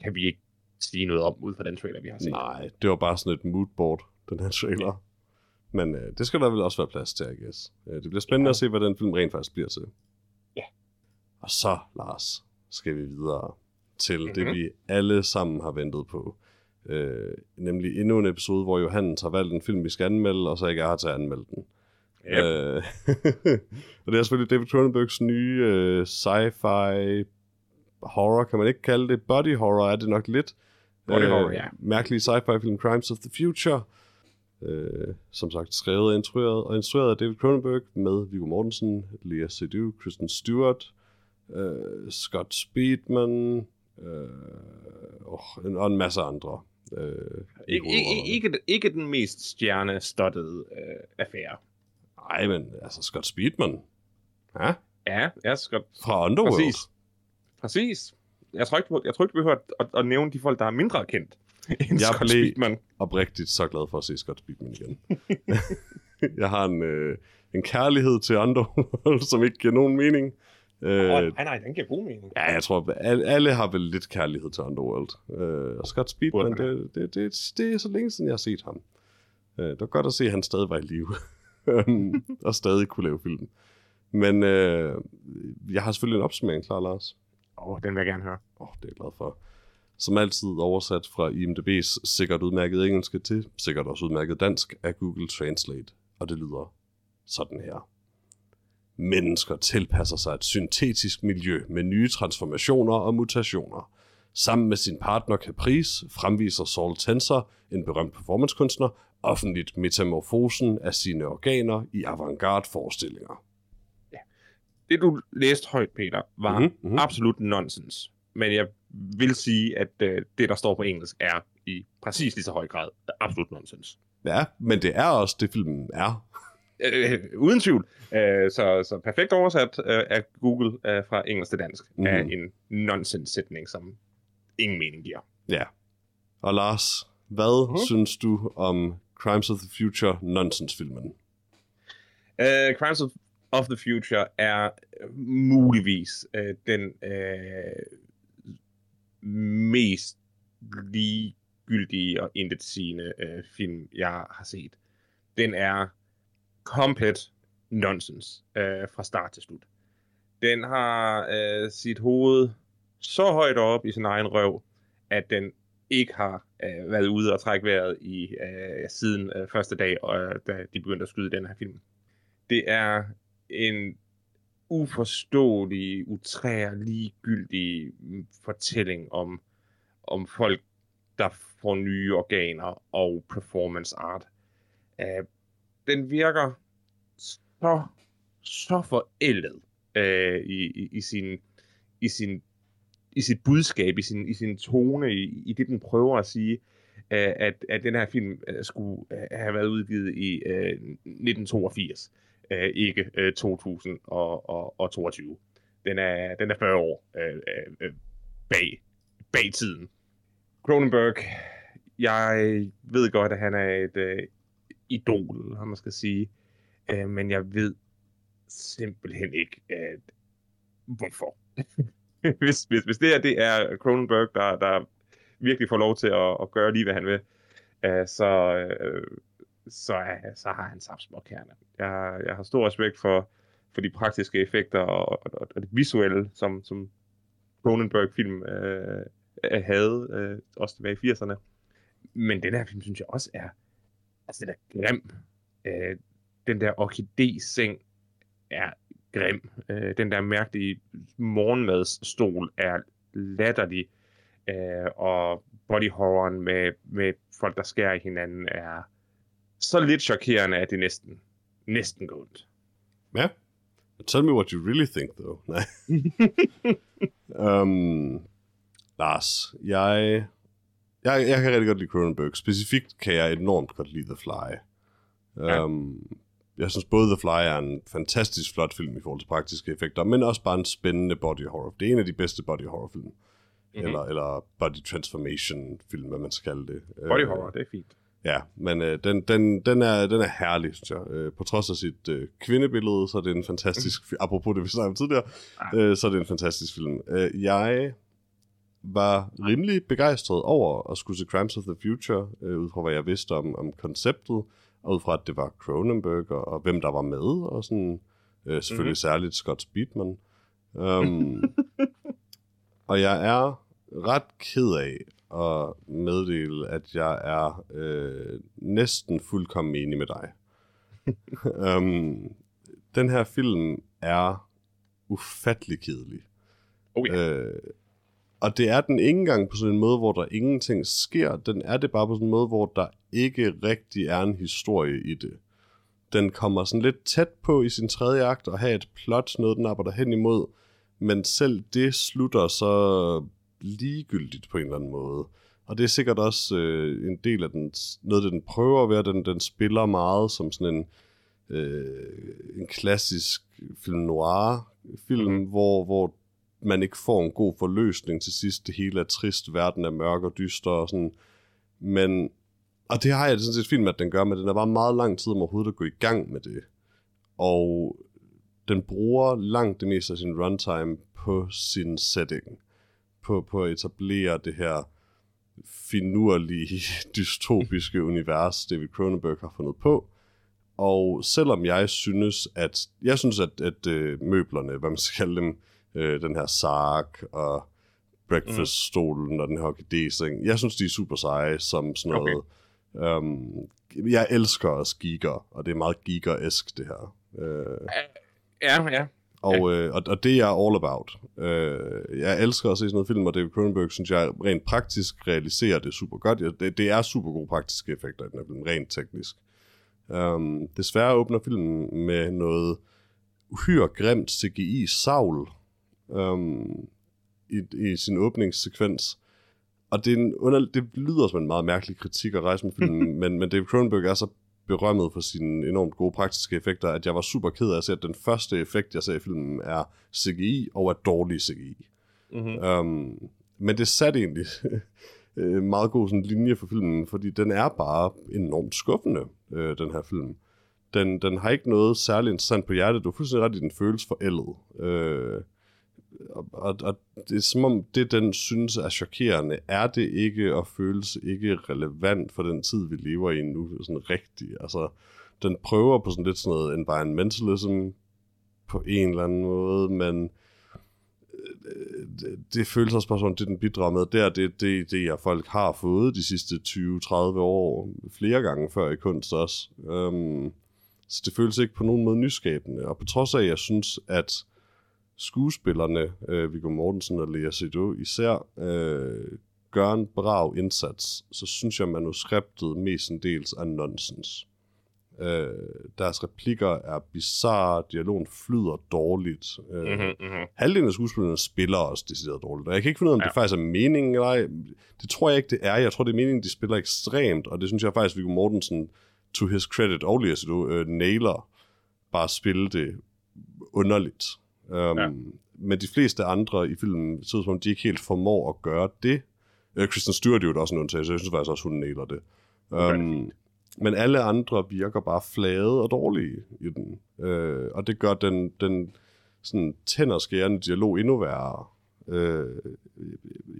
[SPEAKER 2] kan vi ikke sige noget om, ud fra den trailer, vi har set.
[SPEAKER 1] Nej, det var bare sådan et moodboard, den her trailer. Men øh, det skal der vel også være plads til, I guess. Øh, det bliver spændende
[SPEAKER 2] Ja.
[SPEAKER 1] at se, hvad den film rent faktisk bliver til.
[SPEAKER 2] Ja.
[SPEAKER 1] Og så, Lars, skal vi videre til mm-hmm. det,
[SPEAKER 2] Mhm.
[SPEAKER 1] vi alle sammen har ventet på. Øh, nemlig endnu en episode, hvor Johannes har valgt en film, vi skal anmelde, og så ikke er her til at anmelde den.
[SPEAKER 2] Yep.
[SPEAKER 1] Øh, og det er selvfølgelig David Cronenbergs nye øh, sci-fi horror, kan man ikke kalde det. Body horror er det nok lidt. Øh,
[SPEAKER 2] Body horror, ja.
[SPEAKER 1] Mærkelige sci-fi film Crimes of the Future. Øh, som sagt skrevet og instrueret, og instrueret af David Cronenberg med Viggo Mortensen, Lea Seydoux, Kristen Stewart, øh, Scott Speedman øh, og, en, og en masse andre. Øh,
[SPEAKER 2] Ikke, ikke, ikke, ikke den mest stjernestottede øh, affære.
[SPEAKER 1] Ej, men altså Scott Speedman. Ja,
[SPEAKER 2] Ja, jeg skal...
[SPEAKER 1] fra Underworld.
[SPEAKER 2] Præcis. Præcis. Jeg tror ikke, jeg tror ikke, du behøver at, at, nævne de folk, der er mindre kendt end
[SPEAKER 1] Jeg
[SPEAKER 2] Scott
[SPEAKER 1] blev-
[SPEAKER 2] Speedman.
[SPEAKER 1] Oprigtigt så glad for at se Scott Speedman igen. jeg har en, øh, en kærlighed til Underworld, som ikke giver nogen mening. Øh,
[SPEAKER 2] nej, nej, den giver god mening.
[SPEAKER 1] Ja, jeg tror, alle, alle har vel lidt kærlighed til Underworld. Øh, og Scott Speedman,
[SPEAKER 2] Burde
[SPEAKER 1] det, det, det, det er så længe siden, jeg har set ham. Øh, det var godt at se, at han stadig var i live. Og stadig kunne lave film. Men øh, jeg har selvfølgelig en opsummering klar, Lars.
[SPEAKER 2] Åh, oh, den vil jeg gerne høre.
[SPEAKER 1] Åh, oh, det er jeg glad for. Som altid oversat fra IMDb's sikkert udmærket engelske til sikkert også udmærket dansk af Google Translate. Og det lyder sådan her. Mennesker tilpasser sig et syntetisk miljø med nye transformationer og mutationer. Sammen med sin partner Caprice fremviser Saul Tensor, en berømt performancekunstner, offentligt metamorfosen af sine organer i avantgarde forestillinger.
[SPEAKER 2] Det, du læste højt, Peter, var
[SPEAKER 1] Mhm,
[SPEAKER 2] mm-hmm.
[SPEAKER 1] mhm.
[SPEAKER 2] absolut nonsens. Men jeg vil sige, at øh, det, der står på engelsk, er i præcis lige så høj grad absolut nonsens.
[SPEAKER 1] Ja, men det er også det, filmen er.
[SPEAKER 2] Øh, uden tvivl. Øh, så, så perfekt oversat øh, af Google øh, fra engelsk til dansk mm.
[SPEAKER 1] Mhm.
[SPEAKER 2] en nonsens-sætning, som ingen mening giver.
[SPEAKER 1] Ja. Og Lars, hvad uh-huh. synes du om Crimes of the Future nonsensfilmen?
[SPEAKER 2] Uh, Crimes of, of the Future er øh, muligvis uh, den uh, mest ligegyldige og intetsigende uh, film, jeg har set. Den er komplet nonsens øh, fra start til slut. Den har øh, sit hoved så højt op i sin egen røv, at den ikke har øh, været ude og trække vejret i øh, siden øh, første dag, uh, da de begyndte at skyde den her film. Det er en uforståelig, utrær, ligegyldig mm, fortælling om, om folk, der får nye organer og performance art. Uh, den virker så, så forældet øh, i, i, i, sin, i, sin, i sit budskab, i sin, i sin tone, i, i det, den prøver at sige, øh, at, at den her film øh, skulle øh, have været udgivet i øh, 1982 øh, ikke øh, 2022. Den er, den er 40 år øh, øh, bag, bag tiden. Cronenberg, jeg ved godt, at han er et øh, idol, har man skal sige. Øh, men jeg ved simpelthen ikke, at, hvorfor. hvis, hvis, hvis det her det er Cronenberg, der, der virkelig får lov til at, at gøre lige, hvad han vil, øh, så, øh, så, er, så har han samt småkerne. Jeg, jeg har stor respekt for, for de praktiske effekter og, og, og det visuelle, som, som Cronenberg-film øh, havde, øh, også tilbage i 80'erne. Men den her film, synes jeg også er, altså den er grim. Øh, den der orkidé-seng er grim. Øh, den der mærkelige morgenmadsstol er latterlig. Øh, og body horroren med, med folk, der skærer i hinanden, er så lidt chokerende, at det næsten, næsten går ondt.
[SPEAKER 1] Ja. Tell me what you really think, though. Nej. um, Lars, jeg, jeg, jeg kan rigtig godt lide Cronenberg. Specifikt kan jeg enormt godt lide The Fly. Ja. Um, jeg synes både The Fly er en fantastisk flot film i forhold til praktiske effekter, men også bare en spændende body horror. Det er en af de bedste body horror film. Mm-hmm. Eller, eller body transformation film, hvad man skal kalde det.
[SPEAKER 2] Body horror, det er fint.
[SPEAKER 1] Ja, men øh, den, den, den, er, den er herlig, synes jeg. Øh, på trods af sit øh, kvindebillede, så er det en fantastisk film. Apropos det, vi snakkede om tidligere, øh, så er det en fantastisk film. Øh, jeg var rimelig begejstret over at skulle se Crimes of the Future, øh, ud fra hvad jeg vidste om, om konceptet, og ud fra at det var Cronenberg, og, og hvem der var med, og sådan, øh, selvfølgelig mm-hmm. særligt Scott Speedman. Um, og jeg er ret ked af at meddele, at jeg er øh, næsten fuldkommen enig med dig. um, den her film er ufattelig kedelig.
[SPEAKER 2] Oh, ja. øh,
[SPEAKER 1] og det er den ikke engang på sådan en måde, hvor der ingenting sker. Den er det bare på sådan en måde, hvor der ikke rigtig er en historie i det. Den kommer sådan lidt tæt på i sin tredje akt og have et plot, noget den arbejder hen imod. Men selv det slutter så ligegyldigt på en eller anden måde. Og det er sikkert også øh, en del af den, noget, den prøver at være. Den, den spiller meget som sådan en, øh, en klassisk film noir film, mm. hvor, hvor man ikke får en god forløsning til sidst. Det hele er trist, verden er mørk og dyster og sådan. Men, og det har jeg det sådan set fint med, at den gør, men den er bare meget lang tid om overhovedet at gå i gang med det. Og den bruger langt det meste af sin runtime på sin setting. På, på at etablere det her finurlige, dystopiske univers, David Cronenberg har fundet på. Og selvom jeg synes, at jeg synes, at, at øh, møblerne, hvad man skal kalde dem, øh, den her sark og breakfast-stolen mm. og den her orkidé Jeg synes, de er super seje som sådan noget. Okay. Um, jeg elsker også giger, og det er meget giger-esk, det her. Uh,
[SPEAKER 2] ja, ja.
[SPEAKER 1] Og, øh, og, og det er jeg all about. Øh, jeg elsker at se sådan noget film, og David Cronenberg synes jeg rent praktisk realiserer det super godt. Det, det er super gode praktiske effekter i den her film, rent teknisk. Um, desværre åbner filmen med noget uhyre grimt CGI-savl, øhm, i, i sin åbningssekvens. Og det, er en under, det lyder som en meget mærkelig kritik at rejse med filmen, men, men David Cronenberg er så berømmet for sine enormt gode praktiske effekter, at jeg var super ked af at se, at den første effekt, jeg ser i filmen, er CGI og er dårlig CGI. Mm-hmm. Um, men det satte egentlig øh, meget god sådan, linje for filmen, fordi den er bare enormt skuffende, øh, den her film. Den, den har ikke noget særligt interessant på hjertet. Du er fuldstændig ret i, den føles forældet. Øh, og, og, og det er som om, det den synes er chokerende, er det ikke, og føles ikke relevant for den tid, vi lever i nu, sådan rigtigt. Altså, den prøver på sådan lidt sådan noget environmentalism på en eller anden måde, men øh, det, det føles også bare som, det den bidrager med, det er det, det, det jeg folk har fået de sidste 20-30 år, flere gange før i kunst også. Um, så det føles ikke på nogen måde nyskabende, og på trods af, at jeg synes, at skuespillerne, øh, Viggo Mortensen og Lea Seydoux især, øh, gør en brav indsats, så synes jeg, manuskriptet mestendels er nonsens. Øh, deres replikker er bizarre, dialogen flyder dårligt. Øh, mm-hmm, mm-hmm. Halvdelen af skuespillerne spiller også decideret dårligt. Og jeg kan ikke finde ud af, om ja. det faktisk er meningen eller ej. Det tror jeg ikke, det er. Jeg tror, det er meningen, de spiller ekstremt, og det synes jeg faktisk, Viggo Mortensen, to his credit, og Lea Seydoux, øh, nailer bare spille det underligt. Um, ja. Men de fleste andre i filmen ser ud som om, de ikke helt formår at gøre det. Uh, Kristen Stewart er jo også en undtagelse, jeg synes faktisk også, hun nailer det. Um, Men alle andre virker bare flade og dårlige i den. Øh, og det gør den, den sådan tænderskærende dialog endnu værre. Øh,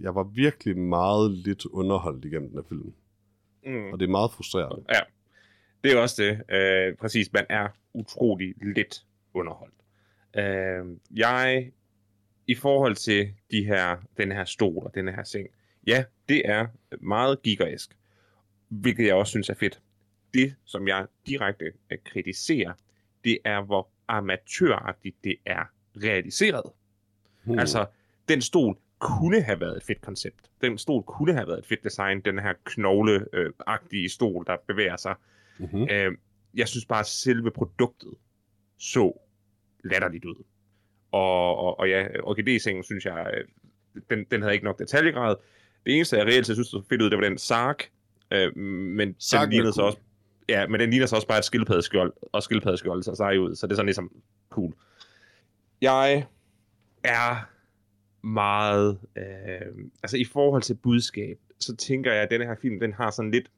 [SPEAKER 1] jeg var virkelig meget lidt underholdt igennem den her film.
[SPEAKER 2] Mm.
[SPEAKER 1] Og det er meget frustrerende.
[SPEAKER 2] Ja, det er også det. Øh, præcis, man er utrolig lidt underholdt. Øh, jeg, i forhold til de her, den her stol og den her seng, ja, det er meget gigerisk, hvilket jeg også synes er fedt. Det, som jeg direkte kritiserer, det er, hvor amatøragtigt det er realiseret. Hmm. Altså, den stol kunne have været et fedt koncept. Den stol kunne have været et fedt design. Den her knogleagtige stol, der bevæger sig. Mm-hmm. Øh, jeg synes bare, at selve produktet så latterligt ud. Og, og, og ja, orkidé synes jeg, øh, den, den havde ikke nok detaljegrad. Det eneste, jeg reelt synes, så fedt ud, det var den sark. Øh, men
[SPEAKER 1] Sark
[SPEAKER 2] den lignede så også Ja, men den ligner så også bare et skildpaddeskjold, og skildpaddeskjold ser sej ud, så det er sådan ligesom cool. Jeg er meget... Øh, altså i forhold til budskab, så tænker jeg, at denne her film, den har sådan lidt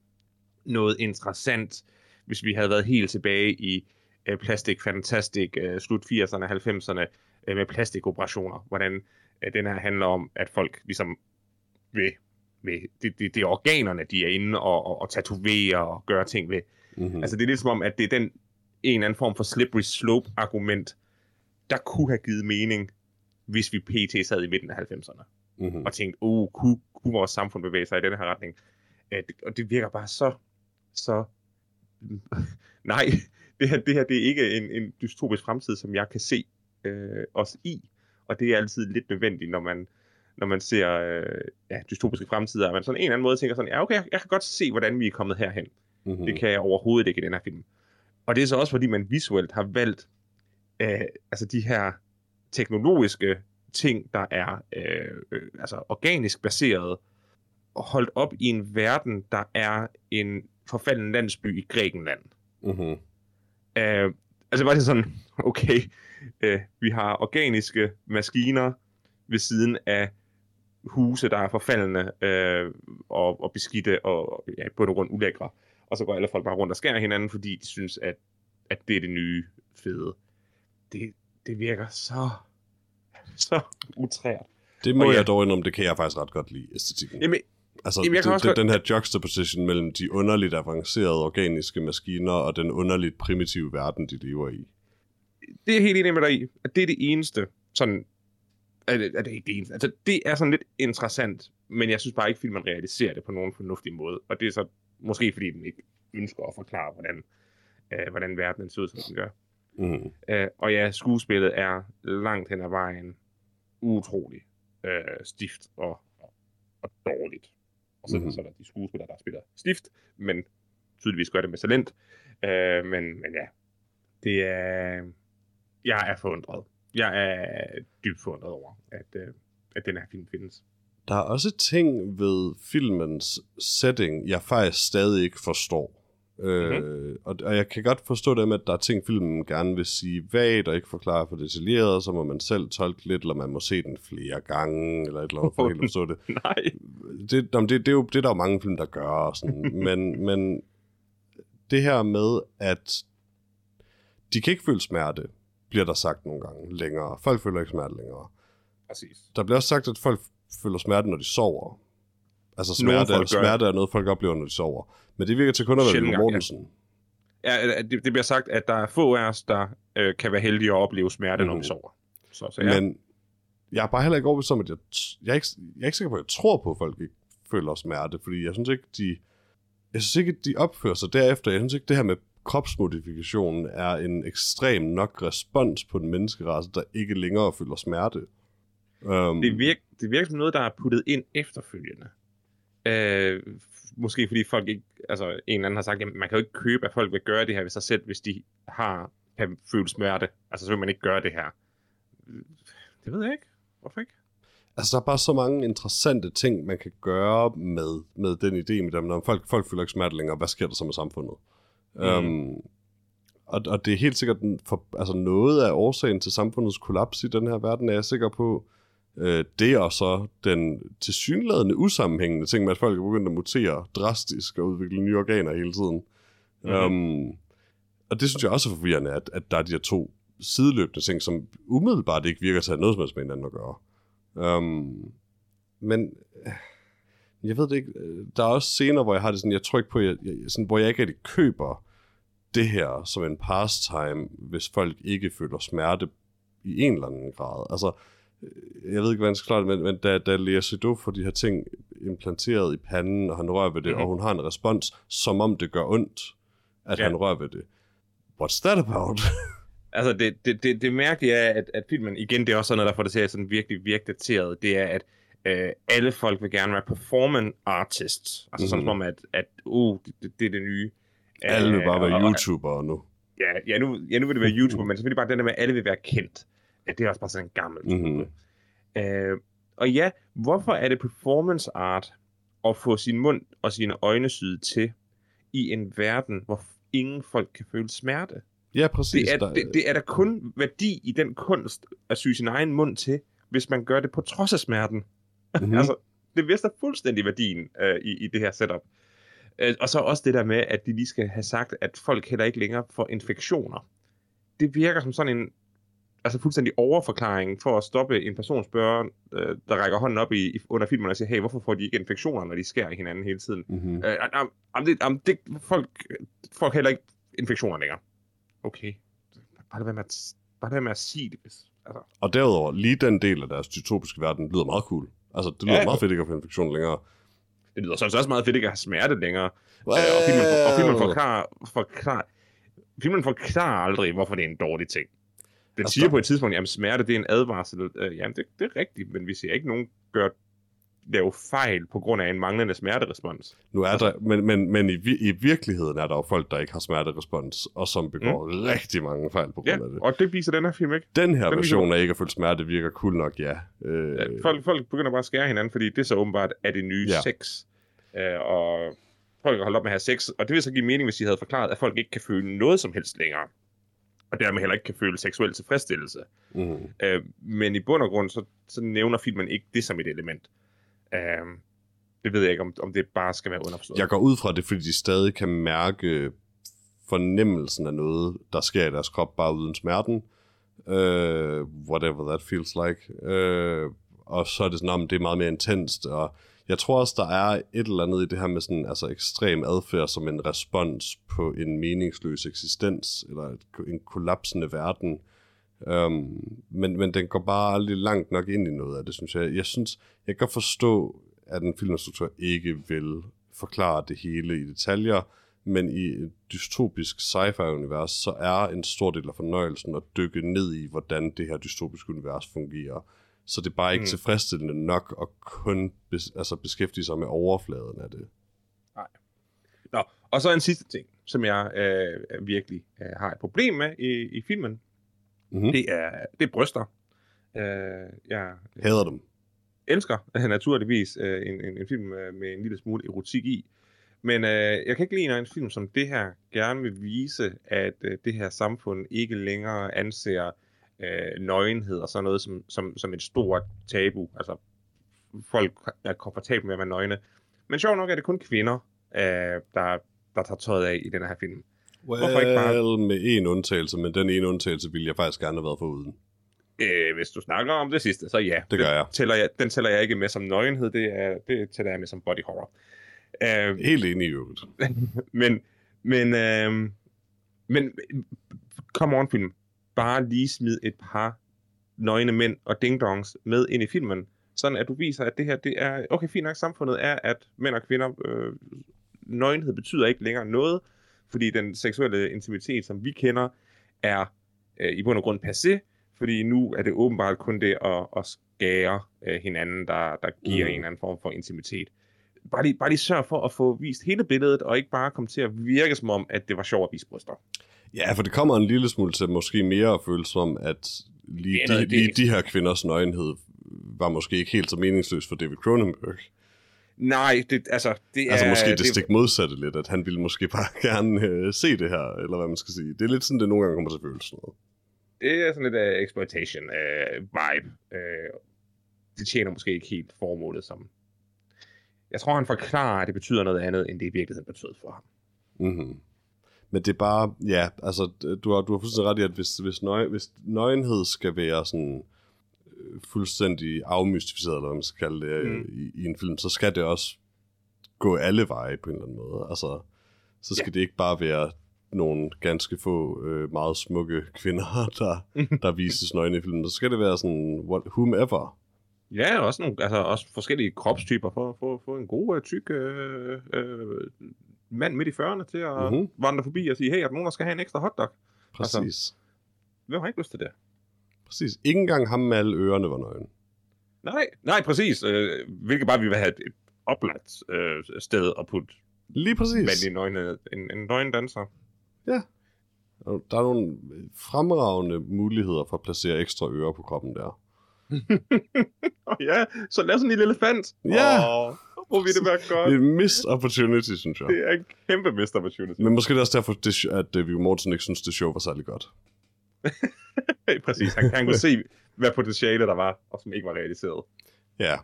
[SPEAKER 2] noget interessant, hvis vi havde været helt tilbage i øh, Plastic Fantastic, øh, slut 80'erne og 90'erne, øh, med plastikoperationer, hvordan øh, den her handler om, at folk ligesom vil, vil det, det, det er organerne, de er inde og, og, og tatovere og gøre ting ved.
[SPEAKER 1] Mm-hmm.
[SPEAKER 2] Altså det er lidt som om, at det er den en eller anden form for slippery slope argument, der kunne have givet mening, hvis vi pt. sad i midten af 90'erne
[SPEAKER 1] mm-hmm.
[SPEAKER 2] og tænkte, uh, kunne, kunne vores samfund bevæge sig i den her retning? Det, og det virker bare så, så, nej, det her, det her det er ikke en, en dystopisk fremtid, som jeg kan se uh, os i, og det er altid lidt nødvendigt, når man, når man ser uh, ja, dystopiske fremtider, at man sådan en eller anden måde tænker sådan, ja okay, jeg, jeg kan godt se, hvordan vi er kommet herhen.
[SPEAKER 1] Mm-hmm.
[SPEAKER 2] Det kan jeg overhovedet ikke i den her film. Og det er så også, fordi man visuelt har valgt øh, altså de her teknologiske ting, der er øh, øh, altså organisk baseret, holdt op i en verden, der er en forfalden landsby i Grækenland.
[SPEAKER 1] Mm-hmm.
[SPEAKER 2] Øh, altså var det sådan, okay, øh, vi har organiske maskiner ved siden af huse, der er forfaldende øh, og, og beskidte og ja, på grund ulækre. Og så går alle folk bare rundt og skærer hinanden, fordi de synes, at, at det er det nye fede. Det, det virker så, så utrært.
[SPEAKER 1] Det må
[SPEAKER 2] Og ja.
[SPEAKER 1] jeg dog indrømme, det kan jeg faktisk ret godt lide, æstetikken.
[SPEAKER 2] Jamen,
[SPEAKER 1] altså,
[SPEAKER 2] jamen, jeg kan
[SPEAKER 1] det,
[SPEAKER 2] også
[SPEAKER 1] det, den her juxtaposition mellem de underligt avancerede organiske maskiner og den underligt primitive verden, de lever i.
[SPEAKER 2] det er jeg helt enig med dig i, at det er det eneste, sådan, er det, er det ikke det eneste, altså det er sådan lidt interessant, men jeg synes bare ikke, filmen realiserer det på nogen fornuftig måde, og det er så måske fordi den ikke ønsker at forklare, hvordan, øh, hvordan verden ser ud, som den gør.
[SPEAKER 1] Mm.
[SPEAKER 2] Øh, og ja, skuespillet er langt hen ad vejen utrolig øh, stift og, og, og dårligt. Og så,
[SPEAKER 1] Mhm.
[SPEAKER 2] mm-hmm. så er der de skuespillere, der spiller stift, men tydeligvis gør det med talent. Øh, men, men ja, det er... Jeg er forundret. Jeg er dybt forundret over, at, øh, at den her film findes.
[SPEAKER 1] Der er også ting ved filmens setting, jeg faktisk stadig ikke forstår. Mm-hmm. Øh, og, og jeg kan godt forstå det med, at der er ting, filmen gerne vil sige vagt og ikke forklare for detaljeret, så må man selv tolke lidt, eller man må se den flere gange, eller et eller andet for helt at forstå det.
[SPEAKER 2] Nej.
[SPEAKER 1] det, nå, men det, det, er jo, det er der jo mange film, der gør. Og sådan. men, men det her med, at de kan ikke føle smerte, bliver der sagt nogle gange længere. Folk føler ikke smerte længere.
[SPEAKER 2] Præcis.
[SPEAKER 1] Der bliver også sagt, at folk føler smerte, når de sover. Altså smerte, er, smerte er noget, folk oplever, når de sover. Men det virker til kun at være Viggo
[SPEAKER 2] ja.
[SPEAKER 1] Mortensen.
[SPEAKER 2] Ja, det, det bliver sagt, at der er få af os, der øh, kan være heldige at opleve smerte, mm. når
[SPEAKER 1] Mhm.
[SPEAKER 2] vi sover. Så, så ja.
[SPEAKER 1] Men jeg er bare heller ikke overbevist om, at jeg, jeg, er ikke, jeg er ikke sikker på, at jeg tror på, at folk ikke føler smerte, fordi jeg synes ikke, de, jeg synes ikke, de opfører sig derefter. Jeg synes ikke, det her med kropsmodifikationen er en ekstrem nok respons på en menneskerace, der ikke længere føler smerte. Um,
[SPEAKER 2] det, virker, det virker som noget, der er puttet ind efterfølgende. Øh, måske fordi folk ikke, altså en eller anden har sagt, at man kan jo ikke købe, at folk vil gøre det her ved sig selv, hvis de har, kan føle smerte. Altså så vil man ikke gøre det her. Det ved jeg ikke. Hvorfor ikke?
[SPEAKER 1] Altså, der er bare så mange interessante ting, man kan gøre med, med den idé med dem. Når folk, folk føler ikke smerte længere, hvad sker der så med samfundet? Mm. Um, og, og det er helt sikkert for, altså noget af årsagen til samfundets kollaps i den her verden, er jeg sikker på. Øh, det er så den tilsyneladende usammenhængende ting med, at folk er begyndt at mutere drastisk og udvikle nye organer hele tiden. Mm-hmm. Um, og det synes jeg også er forvirrende, at, at der er de her to sideløbende ting, som umiddelbart ikke virker til at have noget som helst med hinanden at gøre. Um, men øh, jeg ved det ikke. øh, Der er også scener, hvor jeg har det sådan, jeg tror ikke på, jeg, jeg, sådan, hvor jeg ikke rigtig køber det her som en pastime, hvis folk ikke føler smerte i en eller anden grad. Altså, jeg ved ikke, hvordan jeg skal klare det, men, men da, da Lea Seydoux får de her ting implanteret i panden, og han rører ved det,
[SPEAKER 2] Mhm.
[SPEAKER 1] mm-hmm. og hun har en respons, som om det gør ondt, at
[SPEAKER 2] Ja.
[SPEAKER 1] han rører ved det. What's that about?
[SPEAKER 2] Altså, det, det, det, det mærkelige er, at, at filmen, igen, det er også sådan noget, der får det til at sådan virkelig virke dateret, det er, at øh, alle folk vil gerne være performance artists. Altså mm-hmm. sådan
[SPEAKER 1] Mhm.
[SPEAKER 2] som om, at, at uh, det, det, er det nye.
[SPEAKER 1] Alle vil bare
[SPEAKER 2] Øh,
[SPEAKER 1] være YouTubere nu.
[SPEAKER 2] Ja, ja, nu, ja, nu vil det være YouTuber, men selvfølgelig bare den der med, at alle vil være kendt. Ja, det er også bare sådan en gammel
[SPEAKER 1] Mhm.
[SPEAKER 2] mm-hmm. øh, Og ja, hvorfor er det performance art at få sin mund og sine øjne syet til i en verden, hvor ingen folk kan føle smerte?
[SPEAKER 1] Ja, præcis.
[SPEAKER 2] Det er,
[SPEAKER 1] der,
[SPEAKER 2] det, det er der kun værdi i den kunst at sy sin egen mund til, hvis man gør det på trods af smerten.
[SPEAKER 1] mm-hmm.
[SPEAKER 2] Mm. altså, det mister fuldstændig værdien øh, i, i det her setup. Øh, og så også det der med, at de lige skal have sagt, at folk heller ikke længere får infektioner. Det virker som sådan en altså fuldstændig overforklaring for at stoppe en person spørge, øh, der rækker hånden op i, under filmen og siger, hey, hvorfor får de ikke infektioner, når de skærer i hinanden hele tiden?
[SPEAKER 1] mm-hmm.
[SPEAKER 2] Øh, am, am, det, am, det, folk, folk heller ikke infektioner længere. Okay. Bare lad være med at, bare lad med at sige det. Hvis, altså.
[SPEAKER 1] Og derudover, lige den del af deres dystopiske verden lyder meget cool. Altså, det lyder
[SPEAKER 2] Ja,
[SPEAKER 1] meget fedt ikke at få infektion længere.
[SPEAKER 2] Det lyder sådan også meget fedt ikke at have smerte længere. Øh, og filmen, og filmen forklarer, forklarer, filmen forklarer aldrig, hvorfor det er en dårlig ting. Den siger på et tidspunkt, at smerte det er en advarsel. Øh, jamen, det, det er rigtigt, men vi ser ikke nogen gøre lave fejl på grund af en manglende smerterespons.
[SPEAKER 1] Nu er der, men, men, men i, i virkeligheden er der jo folk, der ikke har smerterespons, og som begår mm. rigtig mange fejl på grund
[SPEAKER 2] Ja,
[SPEAKER 1] af det.
[SPEAKER 2] og det viser den her film ikke.
[SPEAKER 1] Den her
[SPEAKER 2] den
[SPEAKER 1] version
[SPEAKER 2] viser-
[SPEAKER 1] af ikke at føle smerte virker cool nok, ja. Øh,
[SPEAKER 2] Ja, folk, folk begynder bare at skære hinanden, fordi det er så åbenbart er det nye
[SPEAKER 1] Ja.
[SPEAKER 2] ja. sex. Øh, og folk har holdt op med at have sex, og det vil så give mening, hvis de havde forklaret, at folk ikke kan føle noget som helst længere. Og dermed heller ikke kan føle seksuel tilfredsstillelse.
[SPEAKER 1] mm.
[SPEAKER 2] Øh, men i bund og grund, så, så nævner filmen ikke det som et element. Øh, det ved jeg ikke, om, om det bare skal være underforstået.
[SPEAKER 1] Jeg går ud fra det, fordi de stadig kan mærke fornemmelsen af noget, der sker i deres krop, bare uden smerten. Øh, whatever that feels like. Øh, og så er det sådan, om det er meget mere intenst, og jeg tror også, der er et eller andet i det her med sådan, altså ekstrem adfærd som en respons på en meningsløs eksistens, eller et, en kollapsende verden. Um, men, men den går bare aldrig langt nok ind i noget af det, synes jeg. Jeg synes, jeg kan forstå, at en filminstruktør ikke vil forklare det hele i detaljer, men i et dystopisk sci-fi-univers, så er en stor del af fornøjelsen at dykke ned i, hvordan det her dystopiske univers fungerer. Så det er bare ikke
[SPEAKER 2] Mm.
[SPEAKER 1] tilfredsstillende nok at kun bes, altså beskæftige sig med overfladen af det.
[SPEAKER 2] Nå, og så en sidste ting, som jeg øh, virkelig øh, har et problem med i, i filmen.
[SPEAKER 1] Mm-hmm.
[SPEAKER 2] Det er, det er bryster. Øh, jeg
[SPEAKER 1] Hader dem.
[SPEAKER 2] elsker naturligvis øh, en, en, en film øh, med en lille smule erotik i. Men øh, jeg kan ikke lide, når en film som det her gerne vil vise, at øh, det her samfund ikke længere anser øh, nøgenhed og sådan noget som, som, som et stort tabu. Altså, folk er komfortable med at være nøgne. Men sjovt nok er det kun kvinder, øh, der, der tager tøjet af i den her film. Hvorfor ikke bare-
[SPEAKER 1] Well, med en undtagelse, men den ene undtagelse ville jeg faktisk gerne have været foruden.
[SPEAKER 2] Øh, hvis du snakker om det sidste, så ja.
[SPEAKER 1] Det gør jeg.
[SPEAKER 2] Tæller jeg. Den tæller jeg ikke med som nøgenhed, det, er, det tæller jeg med som body horror. Øh,
[SPEAKER 1] Helt enig i øvrigt.
[SPEAKER 2] men, men, øh, men, come on film. Bare lige smid et par nøgne mænd og dingdongs med ind i filmen, sådan at du viser, at det her, det er, okay, fint nok, samfundet er, at mænd og kvinder, øh, nøgenhed betyder ikke længere noget, fordi den seksuelle intimitet, som vi kender, er øh, i bund og grund passé, fordi nu er det åbenbart kun det at, at skære øh, hinanden, der, der giver
[SPEAKER 1] mm.
[SPEAKER 2] en eller anden form for intimitet. Bare lige, bare lige sørg for at få vist hele billedet, og ikke bare komme til at virke som om, at det var sjovt at vise bryster.
[SPEAKER 1] Ja, for det kommer en lille smule til måske mere at føle som, at lige,
[SPEAKER 2] Det er
[SPEAKER 1] de,
[SPEAKER 2] noget-
[SPEAKER 1] lige
[SPEAKER 2] det-
[SPEAKER 1] de her kvinders nøgenhed var måske ikke helt så meningsløs for David Cronenberg.
[SPEAKER 2] Nej, det, altså, det
[SPEAKER 1] Altså
[SPEAKER 2] er...
[SPEAKER 1] måske det, stik modsatte lidt, at han ville måske bare gerne øh, se det her, eller hvad man skal sige. Det er lidt sådan, det nogle gange kommer til noget.
[SPEAKER 2] det er sådan lidt uh, exploitation uh, vibe. Uh, det tjener måske ikke helt formålet som... Jeg tror, han forklarer, at det betyder noget andet, end det i virkeligheden betød for ham.
[SPEAKER 1] Mm-hmm. Men det er bare, ja, altså, du har, du har fuldstændig ret i, at hvis, hvis, nøg, hvis nøgenhed skal være sådan øh, fuldstændig afmystificeret, eller hvad man skal kalde det, mm.
[SPEAKER 2] Mm.
[SPEAKER 1] i, i en film, så skal det også gå alle veje på en eller anden måde. Altså, så skal ja. det ikke bare være nogle ganske få øh, meget smukke kvinder, der, der vises nøgne i filmen. Så skal det være sådan, what, whomever.
[SPEAKER 2] Ja, også, nogle, altså, også forskellige kropstyper for at få, en god, uh, tyk øh, øh, mand midt i 40'erne til at
[SPEAKER 1] Mhm.
[SPEAKER 2] mm-hmm. vandre forbi og sige, hey, er der nogen, der skal have en ekstra hotdog?
[SPEAKER 1] Præcis. Altså,
[SPEAKER 2] Hvem har ikke lyst til det?
[SPEAKER 1] Præcis. Ikke engang ham med alle ørerne var nøgen.
[SPEAKER 2] Nej, nej, præcis. Øh, hvilket bare vi vil have et, et oplagt øh, sted at putte
[SPEAKER 1] Lige præcis.
[SPEAKER 2] mand i nøgne, en, en nøgendanser.
[SPEAKER 1] Og Der er nogle fremragende muligheder for at placere ekstra ører på kroppen der.
[SPEAKER 2] Oh, ja, så lad sådan en lille elefant.
[SPEAKER 1] Ja.
[SPEAKER 2] Åh, hvor vil det være
[SPEAKER 1] Det
[SPEAKER 2] godt.
[SPEAKER 1] er en missed opportunity, synes jeg.
[SPEAKER 2] Det er en kæmpe missed opportunity.
[SPEAKER 1] Men måske er det også derfor, det, at uh, Viggo Mortensen ikke synes, det show var særlig godt.
[SPEAKER 2] Præcis, han, han kunne se, hvad potentiale der var, og som ikke var realiseret.
[SPEAKER 1] Ja. Yeah.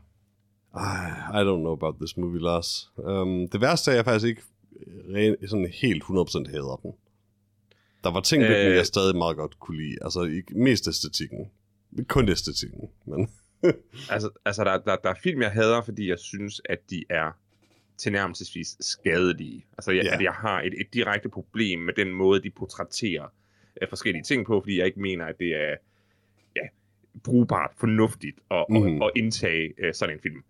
[SPEAKER 1] I don't know about this movie, Lars. Um, det værste er, at jeg faktisk ikke ren, sådan helt 100% hader den. Der var ting
[SPEAKER 2] Øh.
[SPEAKER 1] jeg stadig meget godt kunne lide. Altså ikke mest æstetikken. Kun æstetikken, men...
[SPEAKER 2] Altså, altså der, der, der er film, jeg hader, fordi jeg synes, at de er tilnærmelsesvis skadelige. Altså, jeg, yeah. at jeg har et, et direkte problem med den måde, de portrætterer uh, forskellige ting på, fordi jeg ikke mener, at det er ja, brugbart, fornuftigt at, mm.
[SPEAKER 1] Mhm.
[SPEAKER 2] at, at indtage uh, sådan en film.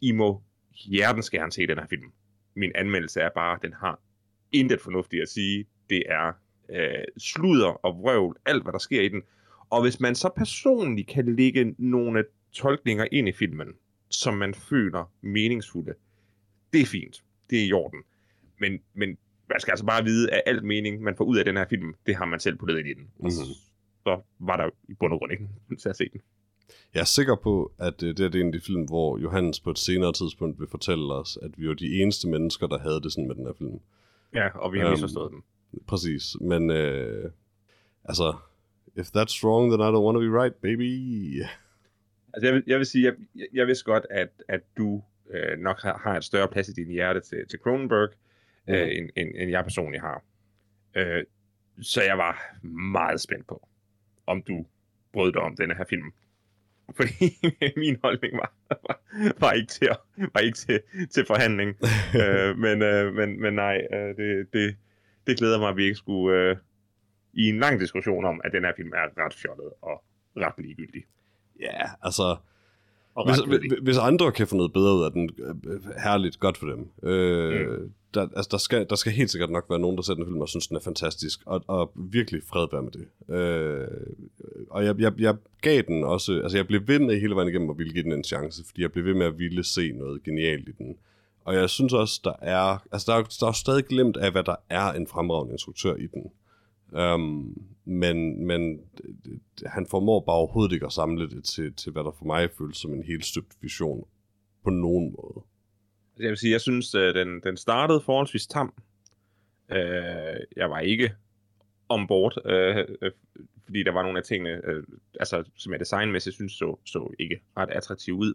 [SPEAKER 2] I må hjertens gerne se den her film. Min anmeldelse er bare, at den har intet fornuftigt at sige. Det er uh, sludder og vrøvl, alt hvad der sker i den. Og hvis man så personligt kan lægge nogle tolkninger ind i filmen, som man føler meningsfulde, det er fint. Det er i orden. Men, men man skal altså bare vide, at alt mening, man får ud af den her film, det har man selv puttet ind i den.
[SPEAKER 1] Mhm.
[SPEAKER 2] Så var der i bund og grund ikke til at se den.
[SPEAKER 1] Jeg er sikker på, at øh, det er det en af de film, hvor Johannes på et senere tidspunkt vil fortælle os, at vi var de eneste mennesker, der havde det sådan med den her film.
[SPEAKER 2] Ja, og vi har
[SPEAKER 1] Øhm,
[SPEAKER 2] misforstået den.
[SPEAKER 1] Præcis, men øh, altså, if that's wrong, then I don't want to be right, baby.
[SPEAKER 2] Altså, jeg vil, jeg vil sige, jeg, jeg, vidste godt, at, at du øh, nok har, har et større plads i din hjerte til, til Cronenberg,
[SPEAKER 1] Mm.
[SPEAKER 2] øh, end, end, end jeg personligt har. Øh, så jeg var meget spændt på, om du brød dig om denne her film. Fordi min holdning var, var, var ikke til, at, var ikke til, til forhandling. øh, men, øh, men, men nej, øh, det, det, det glæder mig, at vi ikke skulle øh, i en lang diskussion om, at den her film er ret fjollet og ret ligegyldig.
[SPEAKER 1] Ja, altså,
[SPEAKER 2] Og
[SPEAKER 1] hvis, hvis, hvis andre kan få noget bedre ud af den, øh, herligt, godt for dem. Øh, mm. der, altså, der, skal, der skal helt sikkert nok være nogen, der ser den film og synes, den er fantastisk, og, og virkelig fred være med det. Øh, og jeg, jeg, jeg gav den også, altså jeg blev ved med hele vejen igennem at ville give den en chance, fordi jeg blev ved med at ville se noget genialt i den. Og jeg synes også, der er, altså der er, der er stadig glemt af, hvad der er en fremragende instruktør i den. Um, men, men han formår bare overhovedet ikke at samle det til, til, hvad der for mig føles som en helt støbt vision på nogen måde.
[SPEAKER 2] Altså, Jeg vil sige, jeg synes, øh, den, den startede forholdsvis tam. Øh, jeg var ikke ombord, øh, øh, fordi der var nogle af tingene, øh, altså, som jeg designmæssigt synes så, så ikke ret attraktiv ud.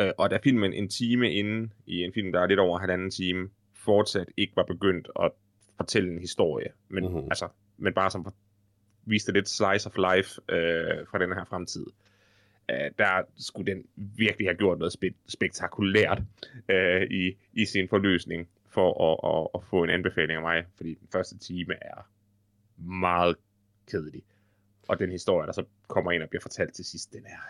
[SPEAKER 2] Øh, og da filmen en time inde i en film, der er lidt over halvanden time, fortsat ikke var begyndt at fortælle en historie, men,
[SPEAKER 1] Mhm.
[SPEAKER 2] mm-hmm. altså, men bare som viste lidt slice of life øh, fra den her fremtid. Øh, der skulle den virkelig have gjort noget spe- spektakulært øh, i, i sin forløsning for at, at, at få en anbefaling af mig, fordi den første time er meget kedelig. Og den historie, der så kommer ind og bliver fortalt til sidst, den er,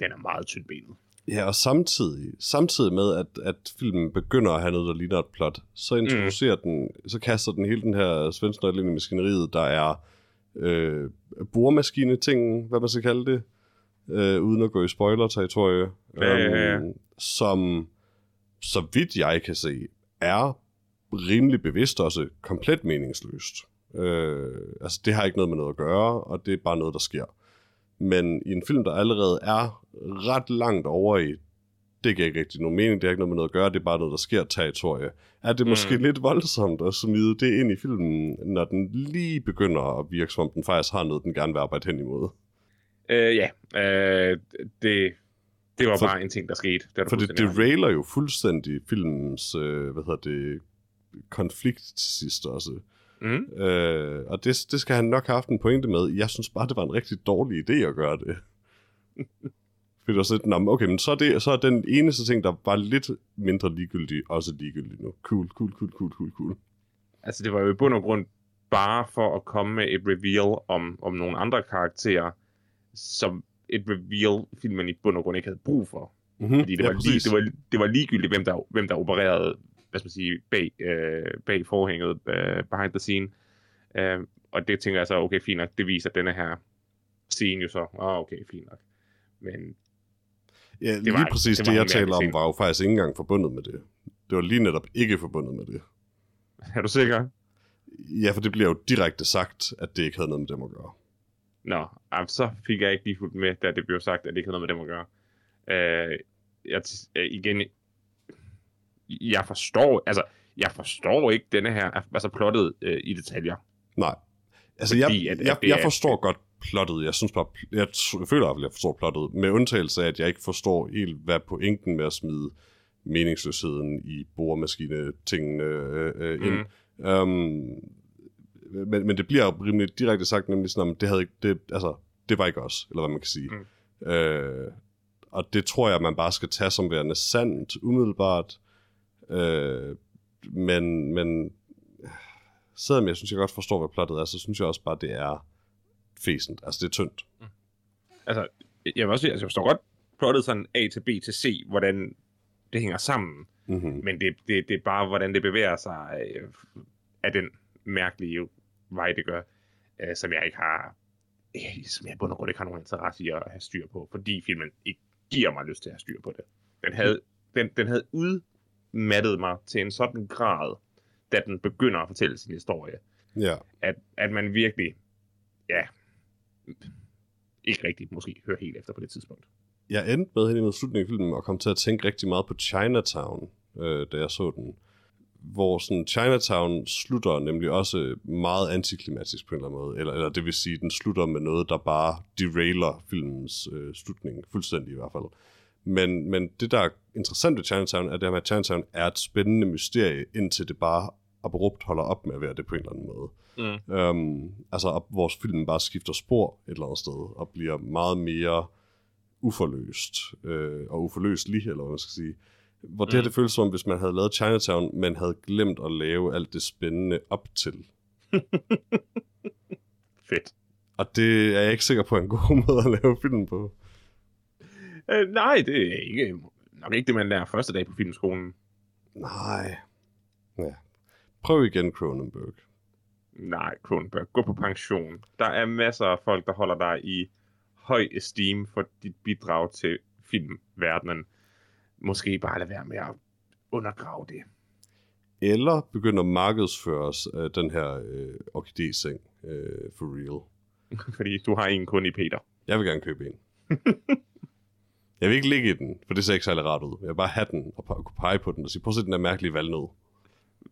[SPEAKER 2] den er meget tyndbenet.
[SPEAKER 1] Ja, og samtidig, samtidig med, at, at filmen begynder at have noget, der ligner et plot, så introducerer mm. den, så kaster den hele den her svensknøgle ind i maskineriet, der er øh, boremaskine-ting, hvad man skal kalde det, øh, uden at gå i spoiler-territorie,
[SPEAKER 2] ja.
[SPEAKER 1] øhm, som, så vidt jeg kan se, er rimelig bevidst også komplet meningsløst. Øh, altså, det har ikke noget med noget at gøre, og det er bare noget, der sker. Men i en film, der allerede er ret langt over i, det giver ikke rigtig nogen mening, det har ikke noget med noget at gøre, det er bare noget, der sker territorie. Er det måske
[SPEAKER 2] Mm.
[SPEAKER 1] lidt voldsomt at smide det ind i filmen, når den lige begynder at virke, som om den faktisk har noget, den gerne vil arbejde hen imod?
[SPEAKER 2] Øh, ja, øh, det, det var
[SPEAKER 1] For-
[SPEAKER 2] bare en ting, der skete. Det
[SPEAKER 1] For det derailer jo fuldstændig filmens, øh, hvad hedder det, konflikt til sidst også.
[SPEAKER 2] Mm.
[SPEAKER 1] Øh, og det, det skal han nok have haft en pointe med. Jeg synes bare, det var en rigtig dårlig idé at gøre det. Fordi det var sådan, "Nå, men okay, men så er, det, så er den eneste ting, der var lidt mindre ligegyldig, også ligegyldig nu. Cool, cool, cool, cool, cool, cool.
[SPEAKER 2] Altså, det var jo i bund og grund bare for at komme med et reveal om, om nogle andre karakterer, som et reveal, filmen i bund og grund ikke havde brug for.
[SPEAKER 1] Mm-hmm.
[SPEAKER 2] Fordi det, var, lige, det, var, det var ligegyldigt, hvem der, hvem der opererede hvad skal man sige, bag, øh, bag forhænget, øh, behind the scene. Øh, og det tænker jeg så, okay, fint nok, det viser denne her scene jo så. Åh, oh, okay, fint nok. Men
[SPEAKER 1] Ja, lige
[SPEAKER 2] var-
[SPEAKER 1] præcis
[SPEAKER 2] det
[SPEAKER 1] det, det jeg taler om, var jo faktisk ikke engang forbundet med det. Det var lige netop ikke forbundet med det.
[SPEAKER 2] er du sikker?
[SPEAKER 1] Ja, for det bliver jo direkte sagt, at det ikke havde noget med dem at gøre.
[SPEAKER 2] Nå, så fik jeg ikke lige fuldt med, da det blev sagt, at det ikke havde noget med dem at gøre. Øh, jeg, igen, jeg forstår, altså, jeg forstår ikke denne her, altså plottet øh, i detaljer.
[SPEAKER 1] Nej. Altså, jeg,
[SPEAKER 2] Fordi at- at
[SPEAKER 1] jeg, jeg
[SPEAKER 2] er-
[SPEAKER 1] forstår godt plottet. Jeg synes bare, jeg, jeg føler i hvert fald, at jeg forstår plottet. Med undtagelse af, at jeg ikke forstår helt, hvad pointen med at smide meningsløsheden i boremaskine-tingene øh, øh, ind.
[SPEAKER 2] Mm.
[SPEAKER 1] Um, men, men det bliver rimelig direkte sagt, nemlig sådan, at det, havde ikke, det, altså, det var ikke os, eller hvad man kan sige.
[SPEAKER 2] Mm.
[SPEAKER 1] Øh, og det tror jeg, man bare skal tage som værende sandt, umiddelbart. Øh, men, men selvom jeg synes, jeg godt forstår, hvad plottet er, så synes jeg også bare, det er fæsent. Altså, det er tyndt.
[SPEAKER 2] Altså, jeg vil også sige, altså, jeg forstår godt plottet sådan A til B til C, hvordan det hænger sammen.
[SPEAKER 1] Mm-hmm.
[SPEAKER 2] Men det, det, det er bare, hvordan det bevæger sig øh, af den mærkelige vej, det gør, øh, som jeg ikke har, øh, som jeg i bund og grund ikke har nogen interesse i at have styr på, fordi filmen ikke giver mig lyst til at have styr på det. Den havde, den, den havde udmattet mig til en sådan grad, da den begynder at fortælle sin historie,
[SPEAKER 1] Ja.
[SPEAKER 2] at, at man virkelig, ja, ikke rigtigt måske hører helt efter på det tidspunkt.
[SPEAKER 1] Jeg endte med hen imod slutningen af filmen og kom til at tænke rigtig meget på Chinatown, øh, da jeg så den. Hvor sådan Chinatown slutter nemlig også meget antiklimatisk på en eller anden måde. Eller, eller det vil sige, den slutter med noget, der bare derailer filmens øh, slutning. Fuldstændig i hvert fald. Men, men det, der er interessant ved Chinatown, er det her med, at Chinatown er et spændende mysterie, indtil det bare abrupt holder op med at være det på en eller anden måde.
[SPEAKER 2] Mm.
[SPEAKER 1] Øhm, altså, at vores film bare skifter spor et eller andet sted, og bliver meget mere uforløst, øh, og uforløselig, eller hvad man skal sige. Hvor det her,
[SPEAKER 2] Mm.
[SPEAKER 1] det føles som, hvis man havde lavet Chinatown, men havde glemt at lave alt det spændende op til.
[SPEAKER 2] Fedt.
[SPEAKER 1] Og det er jeg ikke sikker på en god måde at lave film på.
[SPEAKER 2] Øh, nej, det er ikke, nok ikke det, man lærer første dag på filmskolen.
[SPEAKER 1] Nej. Ja. Prøv igen, Cronenberg.
[SPEAKER 2] Nej, Kronenberg, gå på pension. Der er masser af folk, der holder dig i høj esteem for dit bidrag til filmverdenen. Måske bare lade være med at undergrave det.
[SPEAKER 1] Eller begynder at markedsføre os af den her øh, orkidé-seng øh, for real.
[SPEAKER 2] Fordi du har en kun i Peter.
[SPEAKER 1] Jeg vil gerne købe en. jeg vil ikke ligge i den, for det ser ikke særlig rart ud. Jeg vil bare have den og kunne pege på den og sige, prøv at se den der mærkelige valnød.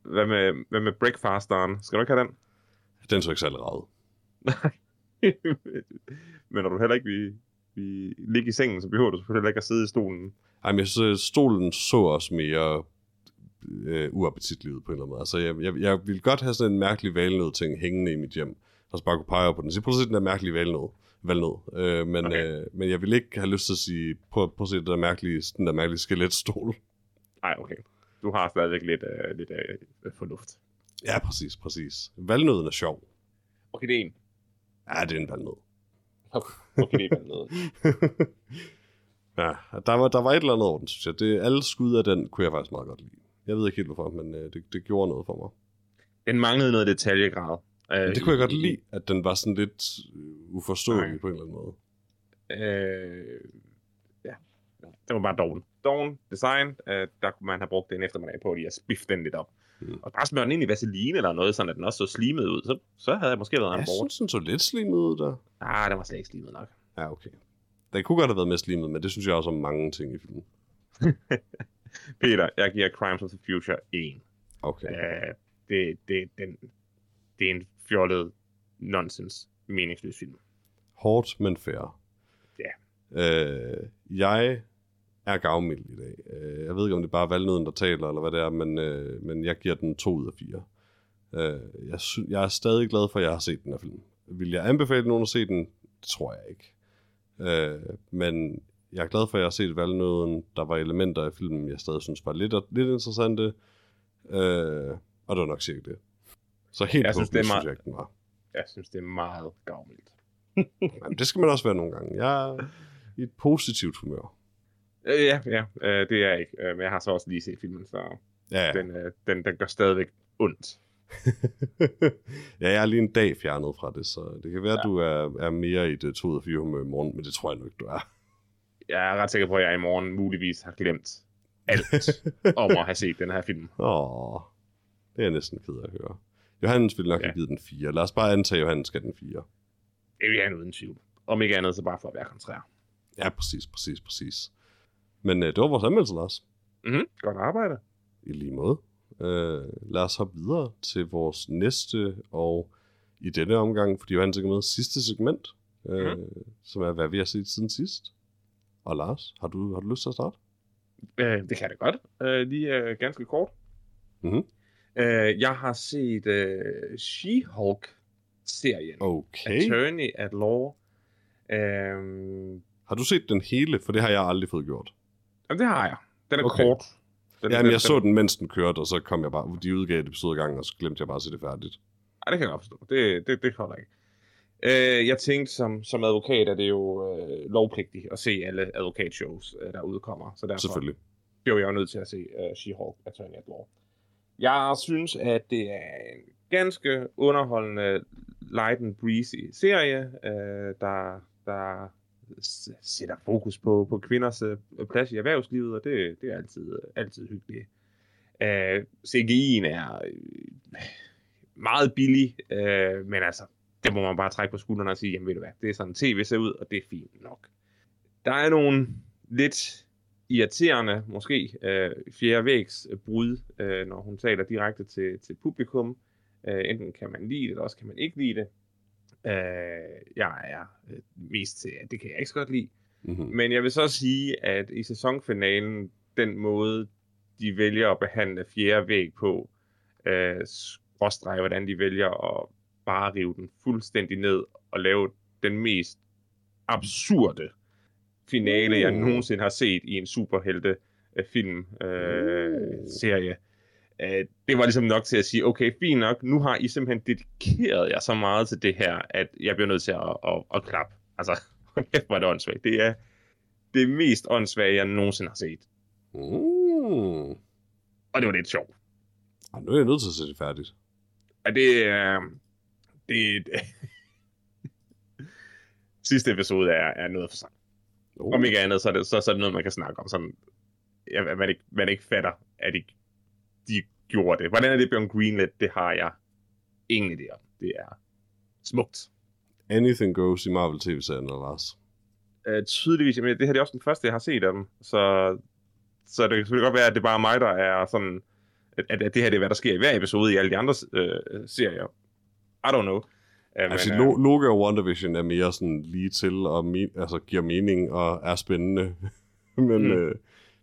[SPEAKER 2] Hvad med, hvad med Breakfasteren? Skal du ikke have den?
[SPEAKER 1] Den så ikke særlig rar ud.
[SPEAKER 2] Men når du heller ikke vil, vil ligge i sengen, så behøver du selvfølgelig ikke at sidde i stolen.
[SPEAKER 1] Ej, men jeg synes, stolen så også mere øh, uappetitlig ud på en eller anden måde. Altså, jeg, jeg, jeg ville godt have sådan en mærkelig valnød ting hængende i mit hjem, og så bare kunne pege på den sige, prøv at se den der mærkelige valnød. Valnød. Øh, men,
[SPEAKER 2] Okay.
[SPEAKER 1] øh, men jeg vil ikke have lyst til at sige, prøv, prøv at se den der mærkelige, den der mærkelige skeletstol.
[SPEAKER 2] Nej, okay. Du har stadigvæk lidt, uh, lidt uh, fornuft.
[SPEAKER 1] Ja, præcis, præcis. Valnøden er sjov.
[SPEAKER 2] Okay, det er en.
[SPEAKER 1] Ja, det er en valnød.
[SPEAKER 2] Okay, det er noget.
[SPEAKER 1] Ja, der var, der var et eller andet over den, synes jeg. Det, alle skud af den kunne jeg faktisk meget godt lide. Jeg ved ikke helt hvorfor, men øh, det, det gjorde noget for mig.
[SPEAKER 2] Den manglede noget detaljegrad.
[SPEAKER 1] Men det kunne jeg godt lide, at den var sådan lidt øh, uforståelig
[SPEAKER 2] Nej.
[SPEAKER 1] på en eller anden måde.
[SPEAKER 2] Øh, ja, det var bare doven. Doven design, øh, der kunne man have brugt en eftermiddag på lige at spiffe den lidt op.
[SPEAKER 1] Mm.
[SPEAKER 2] Og bare smøre den ind i vaseline eller noget, sådan at den også så slimet ud. Så, så havde jeg måske været
[SPEAKER 1] Jeg
[SPEAKER 2] en bort.
[SPEAKER 1] synes, den så lidt slimet ud der.
[SPEAKER 2] Ah, den var slet ikke slimet nok.
[SPEAKER 1] Ja, okay. Den kunne godt have været mere slimet, men det synes jeg også om mange ting i filmen.
[SPEAKER 2] Peter, jeg giver Crimes of the Future 1.
[SPEAKER 1] Okay.
[SPEAKER 2] Uh, det, det, den, det er en fjollet nonsens meningsløs film.
[SPEAKER 1] Hårdt, men fair.
[SPEAKER 2] Ja.
[SPEAKER 1] Øh, jeg er gavmild i dag. Øh, jeg ved ikke, om det er bare valgnøden, der taler, eller hvad det er, men, øh, men jeg giver den 2 ud af 4. Øh, jeg, sy- jeg er stadig glad for, at jeg har set den her film. Vil jeg anbefale nogen at se den? Det tror jeg ikke. Øh, men jeg er glad for, at jeg har set valgnøden. Der var elementer af filmen, jeg stadig synes var lidt, lidt interessante. Øh, og det var nok cirka det. Så helt
[SPEAKER 2] Jeg synes, det er meget-
[SPEAKER 1] synes jeg den var.
[SPEAKER 2] Jeg synes, det er meget gavmildt.
[SPEAKER 1] Jamen, det skal man også være nogle gange. Jeg er i et positivt humør.
[SPEAKER 2] Øh, ja, ja, øh, det er jeg ikke. Øh, men jeg har så også lige set filmen, så
[SPEAKER 1] Ja, ja.
[SPEAKER 2] den, øh, den, den gør stadigvæk ondt.
[SPEAKER 1] ja, jeg er lige en dag fjernet fra det, så det kan være, at
[SPEAKER 2] Ja.
[SPEAKER 1] du er, er mere i det 2 ud af 4 humør i morgen, men det tror jeg nu ikke, du er.
[SPEAKER 2] Jeg er ret sikker på, at jeg i morgen muligvis har glemt alt om at have set den her film.
[SPEAKER 1] Åh, det er jeg næsten ked af at høre. Johannes ville nok
[SPEAKER 2] Ja.
[SPEAKER 1] have givet den 4. Lad os bare antage, at Johannes skal den 4.
[SPEAKER 2] Det vil jeg uden tvivl. Om ikke andet, så bare for at være kontrær.
[SPEAKER 1] Ja, præcis, præcis, præcis. Men øh, det var vores anmeldelse, Lars.
[SPEAKER 2] Mm-hmm. Godt arbejde.
[SPEAKER 1] I lige måde. Øh, lad os hoppe videre til vores næste, og i denne omgang, fordi Johannes ikke med, sidste segment, øh,
[SPEAKER 2] Mhm.
[SPEAKER 1] som er, hvad vi har set siden sidst. Og Lars, har du, har du lyst til at starte?
[SPEAKER 2] Øh, det kan det godt. Øh, lige øh, ganske kort.
[SPEAKER 1] Mhm.
[SPEAKER 2] Øh, jeg har set øh, She-Hulk-serien.
[SPEAKER 1] Okay.
[SPEAKER 2] Attorney at Law. Øhm,
[SPEAKER 1] Har du set den hele? For det har jeg aldrig fået gjort.
[SPEAKER 2] jamen, det har jeg. Den er
[SPEAKER 1] Okay.
[SPEAKER 2] kort. Den,
[SPEAKER 1] Jamen, jeg så den, mens den kørte, og så kom jeg bare... De udgav et episode gangen, og så glemte jeg bare at se det færdigt.
[SPEAKER 2] Ej, det kan jeg godt forstå. Det, det, det holder ikke. Øh, jeg tænkte, som, som advokat er det jo øh, lovpligtigt at se alle advokatshows, øh, der udkommer. Så derfor
[SPEAKER 1] Selvfølgelig.
[SPEAKER 2] blev jeg jo nødt til at se uh, She-Hulk Attorney at Law. Jeg synes, at det er en ganske underholdende, light and breezy serie, øh, der, der sætter fokus på, på kvinders øh, plads i erhvervslivet, og det, det er altid, altid hyggeligt. Øh, CGI'en er øh, meget billig, øh, men altså, det må man bare trække på skuldrene og sige, jamen ved du hvad, det er sådan tv ser ud, og det er fint nok. Der er nogle lidt irriterende, måske, øh, fjerde vægs øh, brud, øh, når hun taler direkte til, til publikum. Øh, enten kan man lide det, eller også kan man ikke lide det. Øh, jeg er øh, mest til, at det kan jeg ikke så godt lide.
[SPEAKER 1] Mm-hmm.
[SPEAKER 2] Men jeg vil så sige, at i sæsonfinalen, den måde, de vælger at behandle fjerde væg på, øh, skråstreg, hvordan de vælger at bare rive den fuldstændig ned og lave den mest absurde finale, jeg
[SPEAKER 1] Uh.
[SPEAKER 2] nogensinde har set i en superhelte øh, film øh,
[SPEAKER 1] Uh.
[SPEAKER 2] serie. Øh, det var ligesom nok til at sige, okay, fint nok, nu har I simpelthen dedikeret jer så meget til det her, at jeg bliver nødt til at, at, at klappe. Altså, kæft, hvor er det åndssvagt. Det er det mest åndssvage, jeg nogensinde har set.
[SPEAKER 1] Mm.
[SPEAKER 2] Og det var lidt sjovt.
[SPEAKER 1] Ej, nu er jeg nødt til at se det færdigt.
[SPEAKER 2] Og det er... Det, det Sidste episode er, er noget for sig.
[SPEAKER 1] Oh.
[SPEAKER 2] Om ikke andet, så er, det, så, så er det noget, man kan snakke om. Sådan, ja, man, ikke, man ikke fatter, at de, de gjorde det. Hvordan er det blevet greenlit? Det har jeg ingen idé om. Det er smukt.
[SPEAKER 1] Anything goes i Marvel TV-serien, Lars.
[SPEAKER 2] Øh, tydeligvis, men det her det er også den første, jeg har set af dem. Så, så det kan selvfølgelig godt være, at det bare er mig, der er sådan... At, at, at det her det er, hvad der sker i hver episode i alle de andre øh, serier. I don't know. Uh,
[SPEAKER 1] Altså, Lo- Loki og WandaVision er mere sådan lige til, og me- altså, giver mening og er spændende. men,
[SPEAKER 2] Mm.
[SPEAKER 1] øh,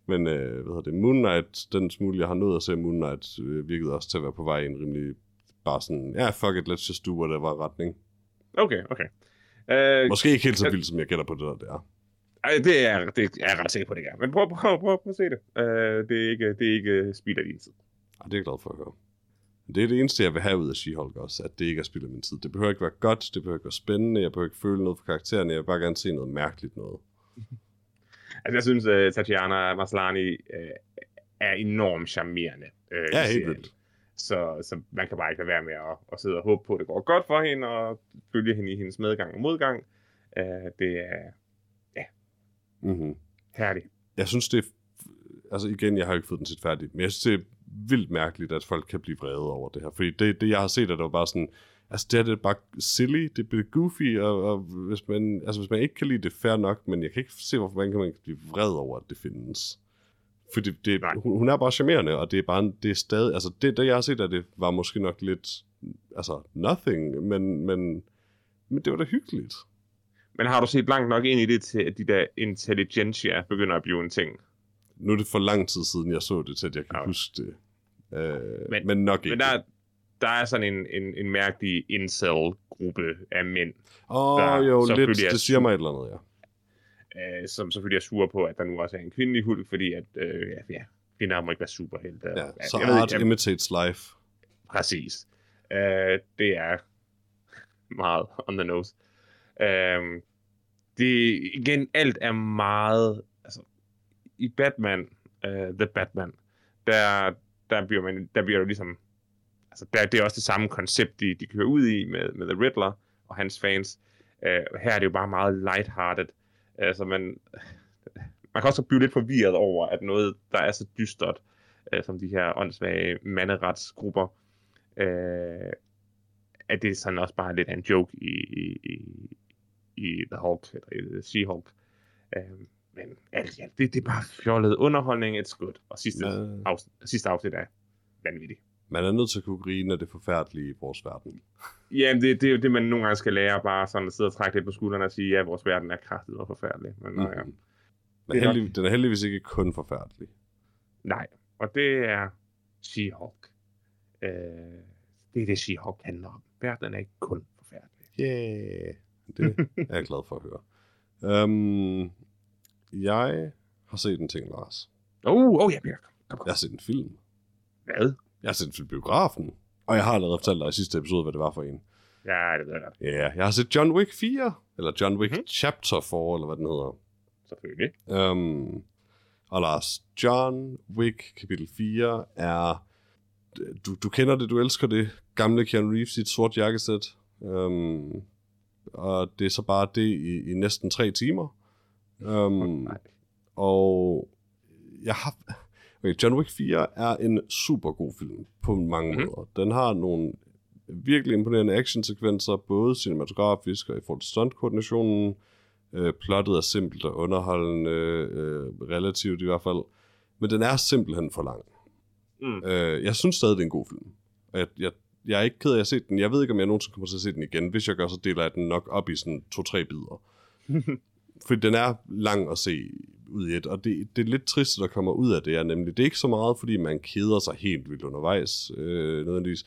[SPEAKER 1] men øh, hvad hedder det, Moon Knight, den smule, jeg har nået at se Moon Knight, øh, virkede også til at være på vej i en rimelig, bare sådan, ja, fuck it, let's just do whatever retning.
[SPEAKER 2] Okay, okay. Uh,
[SPEAKER 1] Måske ikke helt så
[SPEAKER 2] jeg-
[SPEAKER 1] vildt, som jeg gætter på det der, det er.
[SPEAKER 2] Ej, det er, det er jeg ret sikker på, det er. Men prøv, prøv, prøv, prøv at se det. Uh, det er ikke, det er ikke spild af din tid.
[SPEAKER 1] Ej, det er jeg glad for at høre. Det er det eneste, jeg vil have ud af She-Hulk også, at det ikke er spild af min tid. Det behøver ikke være godt, det behøver ikke være spændende, jeg behøver ikke føle noget for karaktererne, jeg vil bare gerne se noget mærkeligt noget.
[SPEAKER 2] Altså, jeg synes, uh, Tatiana Maslany uh, er enormt charmerende. Uh,
[SPEAKER 1] Ja, helt vildt.
[SPEAKER 2] Så, så man kan bare ikke lade være med at, at sidde og håbe på, at det går godt for hende, og følge hende i hendes medgang og modgang. Uh, det er
[SPEAKER 1] Mm-hmm.
[SPEAKER 2] herligt.
[SPEAKER 1] Jeg synes, det er... Altså igen, jeg har ikke fået den set færdig, men jeg synes, det vildt mærkeligt, at folk kan blive vrede over det her. Fordi det, det jeg har set, er det jo bare sådan... Altså, det er det er bare silly, det bliver goofy, og, og hvis, man, altså, hvis man ikke kan lide det, fair nok, men jeg kan ikke se, hvorfor man kan man blive vred over, at det findes. Fordi det,
[SPEAKER 2] Nej.
[SPEAKER 1] hun, hun, er bare charmerende, og det er bare, det er stadig, altså det, det jeg har set af det, var måske nok lidt, altså nothing, men, men, men det var da hyggeligt.
[SPEAKER 2] Men har du set langt nok ind i det, til at de der intelligentsia begynder at blive en ting?
[SPEAKER 1] Nu er det for lang tid siden, jeg så det, til at jeg kan
[SPEAKER 2] Ja.
[SPEAKER 1] ja. huske det. Øh, men,
[SPEAKER 2] Men-
[SPEAKER 1] nok ikke.
[SPEAKER 2] Men der, der er sådan en, en, en mærkelig incel-gruppe af mænd,
[SPEAKER 1] Åh,
[SPEAKER 2] Der
[SPEAKER 1] oh, jo, lidt,
[SPEAKER 2] er
[SPEAKER 1] det siger mig et eller andet, ja.
[SPEAKER 2] øh, som selvfølgelig er sure på, at der nu også er en kvindelig hulk, fordi at, øh, ja, ja, kvinder må ikke være superhelte.
[SPEAKER 1] ja.
[SPEAKER 2] og-
[SPEAKER 1] Så
[SPEAKER 2] jeg ved
[SPEAKER 1] art
[SPEAKER 2] ikke,
[SPEAKER 1] imitates life.
[SPEAKER 2] Præcis. Øh, det er meget on the nose. Øh, det, igen, alt er meget... I Batman, uh, The Batman, der, der bliver man, der bliver jo ligesom... Altså, der, det er også det samme koncept, de, de kører ud i med, med The Riddler og hans fans. Uh, her er det jo bare meget lighthearted. Altså, man, man kan også blive lidt forvirret over, at noget, der er så dystert, uh, som de her åndssvage manderetsgrupper, uh, at det sådan også bare lidt af en joke i, i, i, i The Hulk, eller i The She-Hulk. Uh, men alt alt, det, det er bare fjollet underholdning, it's good. Og sidste,
[SPEAKER 1] Ja.
[SPEAKER 2] afsnit, sidste afsnit er vanvittigt.
[SPEAKER 1] Man er nødt til at kunne grine af det forfærdelige i vores verden.
[SPEAKER 2] Jamen, det, det er jo det, man nogle gange skal lære, bare sådan at sidde og trække lidt på skuldrene og sige, ja, vores verden er kraftig og forfærdelig. Men mm. ja,
[SPEAKER 1] Mhm.
[SPEAKER 2] Det
[SPEAKER 1] Men
[SPEAKER 2] er nok-
[SPEAKER 1] heldig, den er heldigvis ikke kun forfærdelig.
[SPEAKER 2] nej. Og det er She-Hulk. Øh, det er det, She-Hulk handler om. Verden er ikke kun forfærdelig.
[SPEAKER 1] Yeah. Det er jeg glad for at høre. Um, jeg har set en ting, Lars.
[SPEAKER 2] Oh, oh ja, Peter. Kom, kom.
[SPEAKER 1] Jeg har set en film.
[SPEAKER 2] Hvad?
[SPEAKER 1] Jeg har set en film biografen. Og jeg har allerede fortalt dig i sidste episode, hvad det var for en.
[SPEAKER 2] Ja, det ved jeg.
[SPEAKER 1] Ja, yeah, jeg har set John Wick 4. Eller John Wick mm-hmm. Chapter 4, eller hvad den hedder.
[SPEAKER 2] Selvfølgelig.
[SPEAKER 1] Um, og Lars, John Wick kapitel 4 er... Du, du kender det, du elsker det. Gamle Keanu Reeves i et sort jakkesæt. Um, og det er så bare det i, i næsten tre timer. Um,
[SPEAKER 2] Nej.
[SPEAKER 1] og jeg har... Okay, John Wick 4 er en super god film på mange
[SPEAKER 2] Mhm.
[SPEAKER 1] mm-hmm. måder. Den har nogle virkelig imponerende actionsekvenser, både cinematografisk og i forhold til stuntkoordinationen. Øh, plottet er simpelt og underholdende, øh, relativt i hvert fald. Men den er simpelthen for lang.
[SPEAKER 2] Mm.
[SPEAKER 1] Øh, jeg synes stadig, det er en god film. Jeg, jeg, jeg er ikke ked af at se den. Jeg ved ikke, om jeg nogensinde kommer til at se den igen. Hvis jeg gør, så deler jeg den nok op i sådan to-tre bidder. Fordi den er lang at se ud i et, og det, det er lidt trist, der kommer ud af det er nemlig. Det er ikke så meget, fordi man keder sig helt vildt undervejs, øh, nødvendigvis.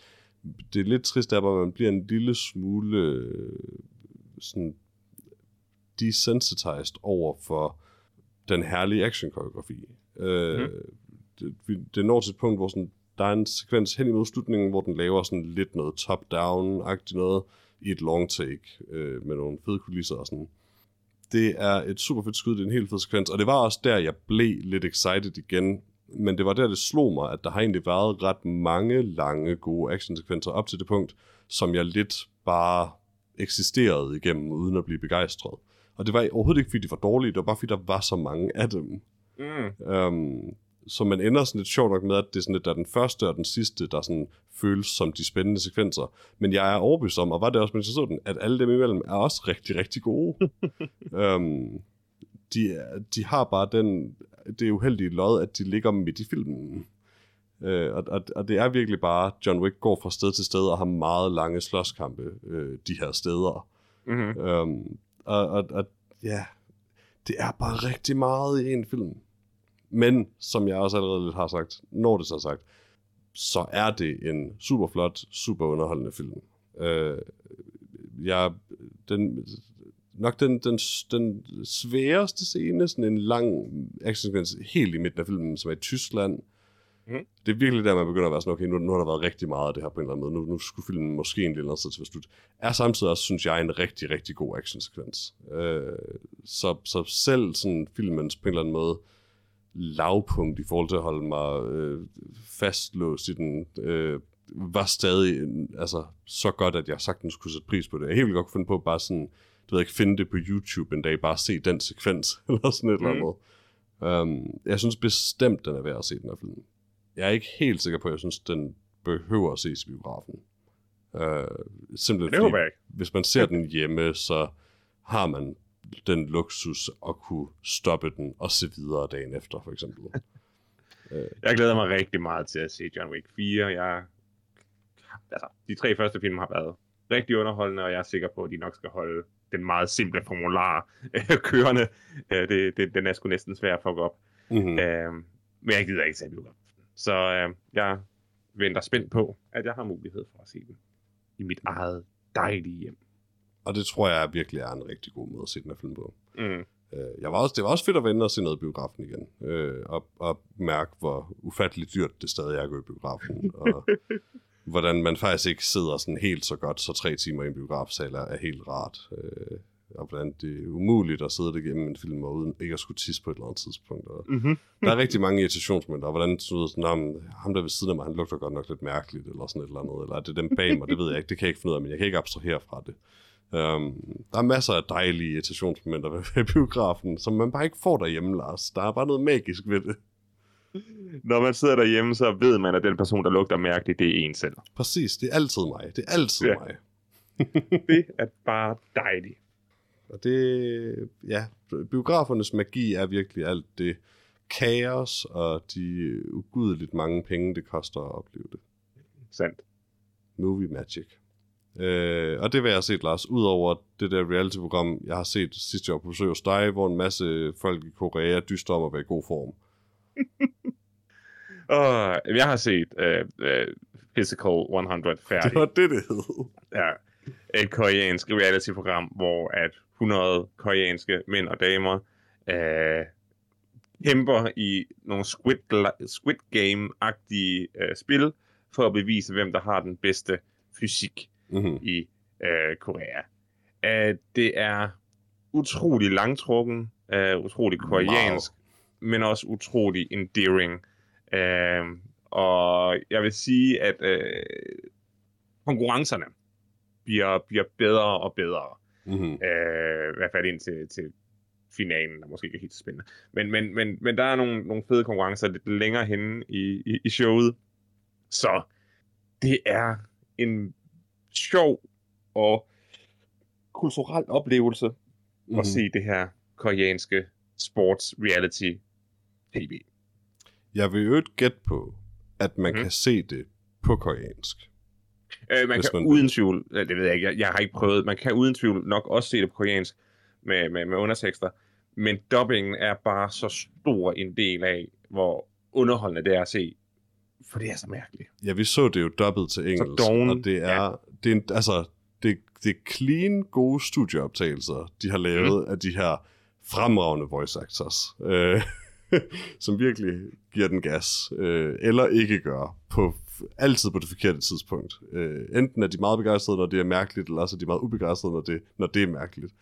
[SPEAKER 1] Det er lidt trist, at man bliver en lille smule øh, sådan desensitized over for den herlige action-koreografi. Øh,
[SPEAKER 2] Mhm.
[SPEAKER 1] det, det når til et punkt, hvor sådan, der er en sekvens hen imod slutningen, hvor den laver sådan lidt noget top-down-agtigt noget i et long take øh, med nogle fede kulisser og sådan. Det er et super fedt skud, det er en helt fed sekvens, og det var også der, jeg blev lidt excited igen, men det var der, det slog mig, at der har egentlig været ret mange lange, gode actionsekvenser op til det punkt, som jeg lidt bare eksisterede igennem, uden at blive begejstret. Og det var overhovedet ikke, fordi de var dårlige, det var bare, fordi der var så mange af dem.
[SPEAKER 2] Mm.
[SPEAKER 1] Um, så man ender sådan lidt sjovt nok med, at det er sådan lidt, der er den første og den sidste, der sådan føles som de spændende sekvenser. Men jeg er overbevist om, og var det også, mens jeg så den, at alle dem imellem er også rigtig, rigtig gode. um, de, de har bare den, det er uheldige lod, at de ligger midt i filmen. Uh, og, og, og det er virkelig bare, John Wick går fra sted til sted og har meget lange slåskampe uh, de her steder.
[SPEAKER 2] Mm-hmm.
[SPEAKER 1] Um, og, og, og ja, det er bare rigtig meget i en film. Men, som jeg også allerede lidt har sagt, når det så er sagt, så er det en super flot, super underholdende film. Uh, jeg, den, nok den, den, den sværeste scene, sådan en lang actionsekvens helt i midten af filmen, som er i Tyskland.
[SPEAKER 2] Mhm.
[SPEAKER 1] Det er virkelig der, man begynder at være sådan, okay, nu, nu har der været rigtig meget af det her på en eller anden måde. Nu, nu skulle filmen måske en lille sted til at slut. Er samtidig også, synes jeg, en rigtig, rigtig god actionsekvens. Øh, så, så selv sådan filmens på en eller anden måde lavpunkt i forhold til at holde mig øh, fastlåst i den, øh, var stadig altså, så godt, at jeg sagtens kunne sætte pris på det. Jeg helt vildt godt kunne finde på bare sådan, du ved ikke, finde det på YouTube en dag, bare se den sekvens, eller sådan et eller
[SPEAKER 2] Mm.
[SPEAKER 1] andet. Um, jeg synes bestemt, den er værd at se, den her film. Jeg er ikke helt sikker på, at jeg synes, den behøver at ses i biografen. Uh, simpelthen
[SPEAKER 2] Det ikke.
[SPEAKER 1] hvis man ser den hjemme, så har man den luksus at kunne stoppe den og se videre dagen efter, for eksempel.
[SPEAKER 2] Jeg glæder mig rigtig meget til at se John Wick 4. Jeg, altså, de tre første film har været rigtig underholdende, og jeg er sikker på, at de nok skal holde den meget simple formular øh, kørende. Øh, det, det, den er sgu næsten svær at fuck op.
[SPEAKER 1] Mm-hmm.
[SPEAKER 2] Øh, men jeg gider ikke tage biografen. Så øh, jeg venter spændt på, at jeg har mulighed for at se den i mit eget dejlige hjem.
[SPEAKER 1] Og det tror jeg virkelig er en rigtig god måde at se den her film på.
[SPEAKER 2] Mm.
[SPEAKER 1] Øh, jeg var også, det var også fedt at vente og se noget i biografen igen. Øh, og, og mærke, hvor ufatteligt dyrt det stadig er at gå i biografen. og hvordan man faktisk ikke sidder sådan helt så godt, så tre timer i en biografsal er, er helt rart. Øh, og hvordan det er umuligt at sidde det igennem en film, og uden ikke at skulle tisse på et eller andet tidspunkt. Og
[SPEAKER 2] Mm-hmm.
[SPEAKER 1] der er rigtig mange irritationsmomenter, og hvordan du ved, sådan, "Nå, ham der ved siden af mig, han lugter godt nok lidt mærkeligt, eller sådan et eller andet, eller er det dem bag mig, det ved jeg ikke, det kan jeg ikke finde ud af, men jeg kan ikke abstrahere fra det. Um, der er masser af dejlige irritationsmomenter ved, ved biografen, som man bare ikke får derhjemme, Lars. Der er bare noget magisk ved det.
[SPEAKER 2] Når man sidder derhjemme, så ved man, at den person, der lugter mærkeligt, det er en selv.
[SPEAKER 1] Præcis, det er altid mig. Det er altid
[SPEAKER 2] Ja.
[SPEAKER 1] mig.
[SPEAKER 2] Det er bare dejligt.
[SPEAKER 1] Og det, ja, biografernes magi er virkelig alt det kaos og de ugudeligt mange penge, det koster at opleve det.
[SPEAKER 2] Sandt.
[SPEAKER 1] Movie Magic. Øh, og det vil jeg have set, Lars, udover det der reality-program, jeg har set sidste år på besøg hos dig, hvor en masse folk i Korea dyster om at være i god form.
[SPEAKER 2] Uh, jeg har set uh, uh, Physical 100 færdig.
[SPEAKER 1] Det var det, det hed.
[SPEAKER 2] Ja, et koreansk reality-program, hvor at 100 koreanske mænd og damer øh, kæmper i nogle Squid, Squid Game-agtige øh, spil for at bevise, hvem der har den bedste fysik
[SPEAKER 1] Mm-hmm.
[SPEAKER 2] i øh, Korea. Øh, det er utrolig langtrukken, øh, utrolig koreansk, men også utrolig endearing. Øh, og jeg vil sige, at øh, konkurrencerne bliver, bliver bedre og bedre.
[SPEAKER 1] Mm-hmm.
[SPEAKER 2] Øh, I hvert fald ind til, til finalen, der måske ikke er helt så spændende. Men, men, men, men der er nogle, nogle fede konkurrencer lidt længere henne i, i, i showet. Så det er en sjov og kulturel oplevelse mm.
[SPEAKER 1] Mhm.
[SPEAKER 2] at se det her koreanske sports reality tv.
[SPEAKER 1] Jeg vil jo ikke gætte på, at man
[SPEAKER 2] Mhm.
[SPEAKER 1] mm. kan se det på koreansk.
[SPEAKER 2] Øh, man kan
[SPEAKER 1] man
[SPEAKER 2] uden tvivl, det ved jeg ikke, jeg, jeg har ikke prøvet, man kan uden tvivl nok også se det på koreansk med, med, med undertekster, men dubbingen er bare så stor en del af, hvor underholdende det er at se, for det er så mærkeligt.
[SPEAKER 1] Ja, vi så det jo dubbet til engelsk,
[SPEAKER 2] doven,
[SPEAKER 1] og det er, ja. det er en, altså, det, det er clean, gode studieoptagelser, de har lavet mm. af de her fremragende voice actors, øh, som virkelig giver den gas, øh, eller ikke gør, på, altid på det forkerte tidspunkt. Øh, enten er de meget begejstrede, når det er mærkeligt, eller også er de meget ubegejstrede, når det, når det er mærkeligt.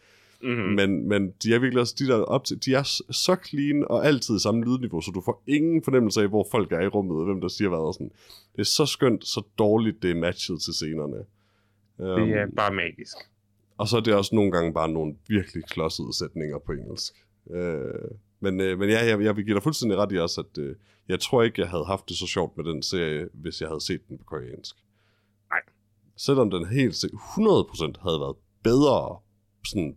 [SPEAKER 2] Mm-hmm.
[SPEAKER 1] Mm. Men, men de er virkelig også de der op til, de er så clean og altid i samme lydniveau, så du får ingen fornemmelse af, hvor folk er i rummet, og hvem der siger hvad. Og sådan. Det er så skønt, så dårligt det er matchet til scenerne. Um,
[SPEAKER 2] Det er bare magisk.
[SPEAKER 1] Og så er det også nogle gange bare nogle virkelig klodsede sætninger på engelsk. Uh, men, uh, men ja, jeg, jeg vil give dig fuldstændig ret i også, at uh, jeg tror ikke, jeg havde haft det så sjovt med den serie, hvis jeg havde set den på koreansk.
[SPEAKER 2] Nej.
[SPEAKER 1] Selvom den helt sikkert 100% havde været bedre, sådan,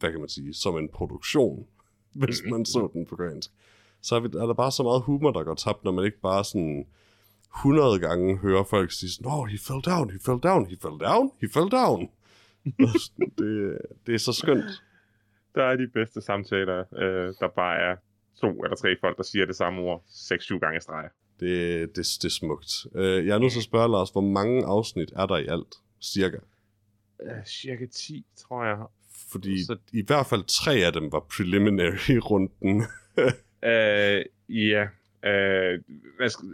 [SPEAKER 1] hvad kan man sige, som en produktion, hvis man så den på koreansk. Så er, vi, er der bare så meget humor, der går tabt, når man ikke bare sådan 100 gange hører folk sige sådan, oh, he fell down, he fell down, he fell down, he fell down. Det, det er så skønt.
[SPEAKER 2] Der er de bedste samtaler, øh, der bare er to eller tre folk, der siger det samme ord 6-7 gange i streg.
[SPEAKER 1] Det, det, det er smukt. Øh, Jeg er nødt til at spørge, Lars, hvor mange afsnit er der i alt? Cirka.
[SPEAKER 2] Uh, cirka 10, tror jeg.
[SPEAKER 1] Fordi
[SPEAKER 2] Så-
[SPEAKER 1] i hvert fald tre af dem var preliminary-runden.
[SPEAKER 2] Uh, ja. Uh, hvad skal,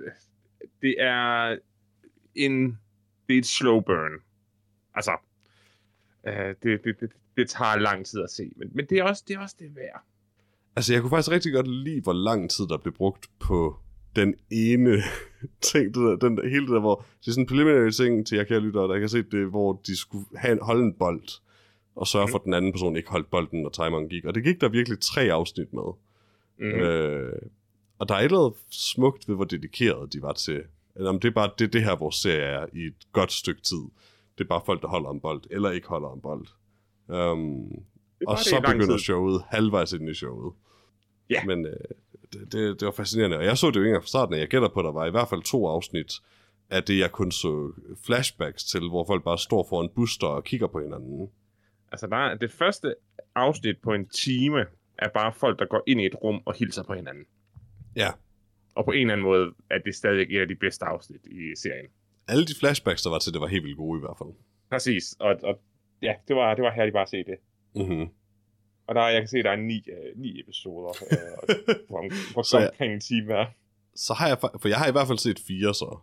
[SPEAKER 2] det er en det er et slow burn. Altså, uh, det, det, det, det tager lang tid at se, men, men det, er også, det er også det værd.
[SPEAKER 1] altså, jeg kunne faktisk rigtig godt lide, hvor lang tid der blev brugt på den ene ting, det der, den, der- hele det der, hvor det er sådan en preliminary ting til jer kære lyttere, der ikke har set det, hvor de skulle have en, holde en bold, og sørge for, at den anden person ikke holdt bolden, når timeren gik. Og det gik der virkelig tre afsnit med.
[SPEAKER 2] Mm.
[SPEAKER 1] Mm. Øh, og der er et eller andet smukt ved, hvor dedikeret de var til. Eller om det er bare det, det her, vores serie er i et godt stykke tid. Det er bare folk, der holder en bold, eller ikke holder en bold. Um, og så begynder
[SPEAKER 2] tid.
[SPEAKER 1] showet halvvejs ind i showet.
[SPEAKER 2] Ja.
[SPEAKER 1] Men øh, det, det, det var fascinerende. Og jeg så det jo ikke engang fra starten. Jeg gætter på, at der var i hvert fald to afsnit af det, jeg kun så flashbacks til, hvor folk bare står foran booster og kigger på hinanden.
[SPEAKER 2] Altså, der er, det første afsnit på en time er bare folk, der går ind i et rum og hilser på hinanden.
[SPEAKER 1] Ja.
[SPEAKER 2] Og på en eller anden måde er det stadig et af de bedste afsnit i serien.
[SPEAKER 1] Alle de flashbacks, der var til det, var helt vildt gode i hvert fald.
[SPEAKER 2] Præcis, og, og ja, det var, det var herligt bare at se det.
[SPEAKER 1] Mm-hmm.
[SPEAKER 2] Og der, jeg kan se, der er ni, uh, ni episoder, hvor, hvor
[SPEAKER 1] Så
[SPEAKER 2] omkring en time er.
[SPEAKER 1] Så har jeg, for jeg har i hvert fald set fire så.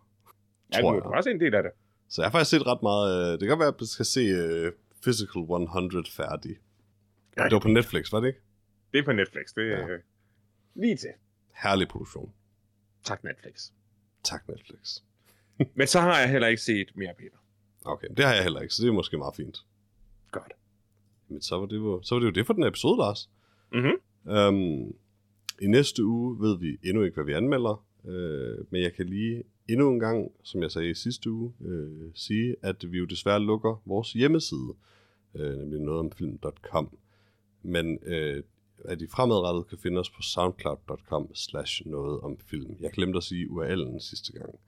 [SPEAKER 2] Ja,
[SPEAKER 1] tror
[SPEAKER 2] du
[SPEAKER 1] jeg.
[SPEAKER 2] har også en del af det.
[SPEAKER 1] Så jeg har faktisk set ret meget. Øh, det kan være, at jeg skal se øh, Physical 100 færdig. Ja, det var på Netflix, var det ikke?
[SPEAKER 2] Det er på Netflix. Det er
[SPEAKER 1] Ja.
[SPEAKER 2] lige til.
[SPEAKER 1] Herlig produktion.
[SPEAKER 2] Tak Netflix.
[SPEAKER 1] Tak Netflix.
[SPEAKER 2] Men så har jeg heller ikke set mere, Peter.
[SPEAKER 1] Okay, det har jeg heller ikke, så det er måske meget fint.
[SPEAKER 2] Godt.
[SPEAKER 1] Men så var det jo, så var det, jo det for den episode, Lars.
[SPEAKER 2] Mhm.
[SPEAKER 1] Um, I næste uge ved vi endnu ikke, hvad vi anmelder, øh, men jeg kan lige endnu en gang, som jeg sagde i sidste uge, øh, sige, at vi jo desværre lukker vores hjemmeside, øh, nemlig nogetomfilm.com. Men øh, at I fremadrettet kan finde os på soundcloud.com slash noget om film. Jeg glemte at sige URL'en sidste gang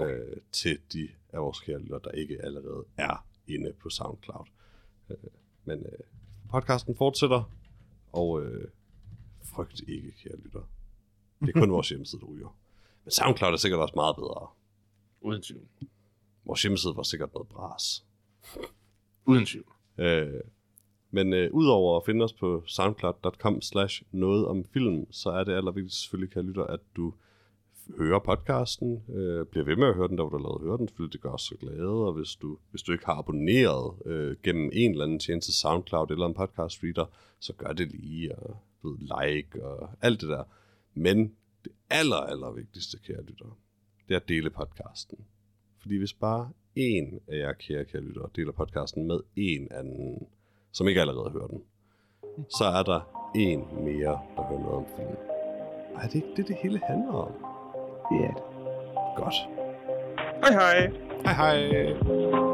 [SPEAKER 1] øh, til de af vores kære lyttere, der ikke allerede er inde på SoundCloud. Øh, men øh, podcasten fortsætter, og øh, frygt ikke, kære lytter. Det er kun vores hjemmeside, der ryger. Men SoundCloud er sikkert også meget bedre.
[SPEAKER 2] Uden tvivl.
[SPEAKER 1] Vores hjemmeside var sikkert noget bras.
[SPEAKER 2] Uden tvivl.
[SPEAKER 1] Øh, men øh, udover at finde os på soundcloud.com slash noget om film, så er det allervigtigst selvfølgelig, kære lytter, at du hører podcasten, øh, bliver ved med at høre den, der hvor du allerede hører den, fordi det gør os så glade, og hvis du, hvis du ikke har abonneret øh, gennem en eller anden tjeneste, SoundCloud eller en podcast reader, så gør det lige, og ved, like og alt det der. Men det aller, aller vigtigste, kære lytter, det er at dele podcasten. Fordi hvis bare en af jer kære, kære lytter deler podcasten med en anden, som ikke allerede hører den, så er der en mere, der hører noget om film. Og er det ikke det, det hele handler om?
[SPEAKER 3] Det er det.
[SPEAKER 1] Godt.
[SPEAKER 2] Hej hej.
[SPEAKER 1] Hej hej.